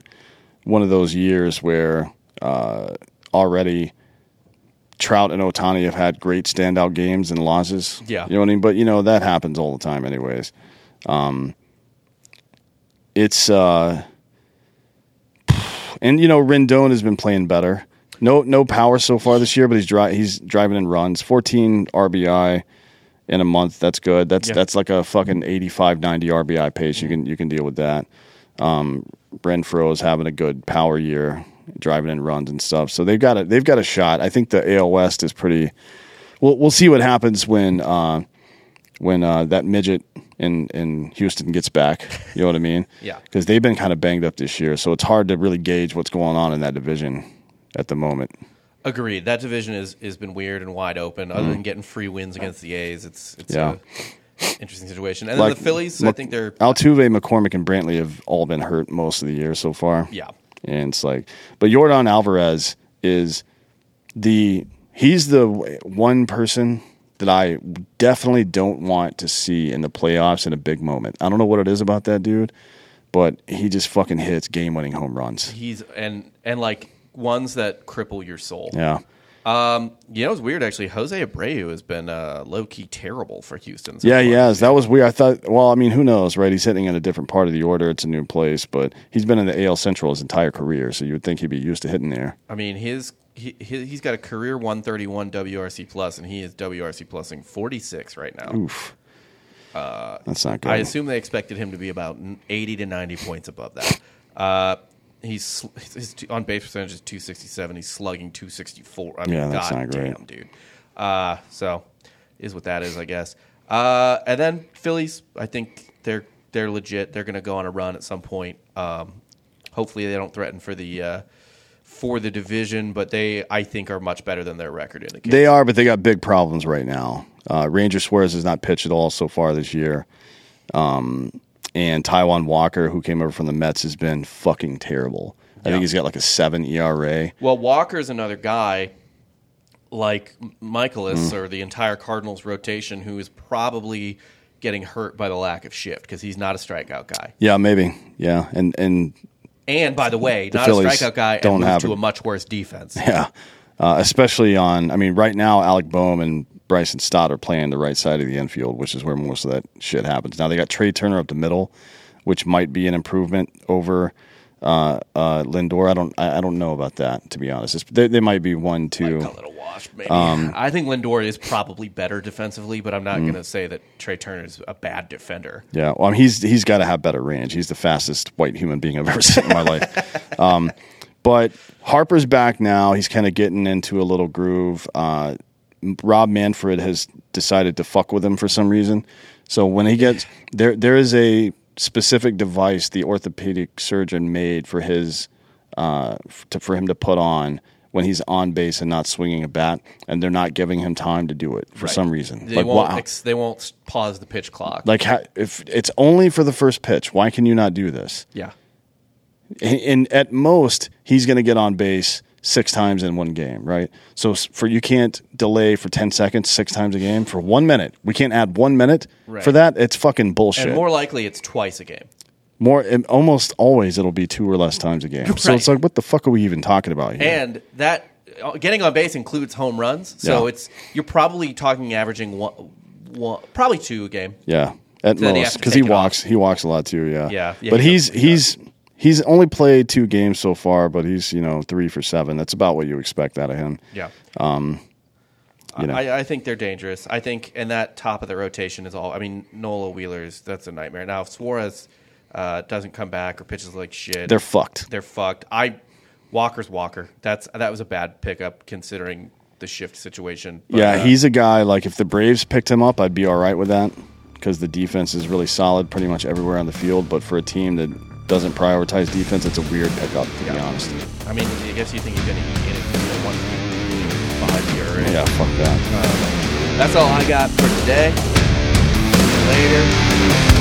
one of those years where uh, already Trout and Ohtani have had great standout games and losses. Yeah. you know what I mean. But you know that happens all the time, anyways. Um, it's uh, and you know Rendon has been playing better. No, no power so far this year, but he's dri- he's driving in runs. Fourteen RBI in a month. That's good. That's Yeah. that's like a fucking 85, 90 RBI pace. You can you can deal with that. Um, Renfroe is having a good power year, driving in runs and stuff. So they've got a they've got a shot. I think the AL West is pretty. We'll we'll see what happens when uh, when uh, that midget in in Houston gets back. You know what I mean? Yeah. Because they've been kind of banged up this year, so it's hard to really gauge what's going on in that division at the moment. Agreed. That division is has been weird and wide open. Other than mm. getting free wins against the A's, it's it's. Yeah. a interesting situation. And then the Phillies, I think they're Altuve, McCormick, and Brantley have all been hurt most of the year so far. yeah. And it's like, but Yordan Alvarez is the he's the one person that I definitely don't want to see in the playoffs in a big moment. I don't know what it is about that dude, but he just fucking hits game winning home runs. He's and and like ones that cripple your soul. Yeah. Um, you know, it's weird actually. Jose Abreu has been uh, low key terrible for Houston. so Yeah, far. he. That was weird. I thought, well, I mean, who knows, right? He's hitting in a different part of the order. It's a new place, but he's been in the AL Central his entire career, so you would think he'd be used to hitting there. I mean, his he, he he's got a career 131 WRC plus, and he is WRC plusing 46 right now. Oof. That's not good. I assume they expected him to be about 80 to 90 points above that. Uh, he's his on base percentage is 267. He's slugging 264. I mean, Yeah, that's God not great. damn, dude. Uh, so is what that is, I guess. Uh, and then Phillies, I think they're they're legit. They're going to go on a run at some point. Um, hopefully, they don't threaten for the uh, for the division, but they I think are much better than their record indicates. They are, but they got big problems right now. Uh, Ranger Suarez has not pitched at all so far this year. Um, and Taijuan Walker, who came over from the Mets, has been fucking terrible. I Yeah. think he's got like a seven ERA. Well, Walker's another guy like Mikolas Mm. or the entire Cardinals rotation who is probably getting hurt by the lack of shift because he's not a strikeout guy. Yeah, maybe. Yeah, and and And by the way, The not Phillies a strikeout guy don't have to a much worse defense. yeah, uh, especially on. I mean, right now, Alec Bohm and Bryson Stott are playing the right side of the infield, which is where most of that shit happens. Now they got Trea Turner up the middle, which might be an improvement over uh, uh, Lindor. I don't. I, I don't know about that to be honest. It's, they, they might be one, two. Like a little wash, maybe. Um, I think Lindor is probably better defensively, but I'm not Mm. going to say that Trea Turner is a bad defender. Yeah, well, I mean, he's he's got to have better range. He's the fastest white human being I've ever seen in my life. Um, but Harper's back now. He's kind of getting into a little groove. Uh, Rob Manfred has decided to fuck with him for some reason. So when he gets there, there is a specific device the orthopedic surgeon made for his uh, to, for him to put on when he's on base and not swinging a bat, and they're not giving him time to do it for Right. some reason. They like, won't. wow. ex- they won't pause the pitch clock. Like ha- if it's only for the first pitch, why can you not do this? yeah. And, and at most, he's going to get on base six times in one game, right? So for you can't delay for ten seconds six times a game for one minute. We can't add one minute Right. for that. It's fucking bullshit. And more likely, it's twice a game. More, and almost always it'll be two or less times a game. So it's like, what the fuck are we even talking about here? And that uh, getting on base includes home runs. So Yeah. it's you're probably talking averaging one, one probably two a game. Yeah, at have most because he walks. He walks a lot too. Yeah, Yeah, yeah, but he he's does, he he's he's only played two games so far, but he's you know three for seven. That's about what you expect out of him. Yeah. You know, I, I think they're dangerous. I think, and that top of the rotation is all. I mean, Nola Wheeler's that's a nightmare. Now, if Suarez uh, doesn't come back or pitches like shit, they're fucked. they're fucked. I Walker's Walker. That's that was a bad pickup considering the shift situation. But, yeah, uh, he's a guy like if the Braves picked him up, I'd be all right with that because the defense is really solid pretty much everywhere on the field. But for a team that doesn't prioritize defense, it's a weird pickup to be honest. I mean, I guess you think he's going to get it one five year. Right? Yeah, fuck that. Um, that's all I got for today. Later.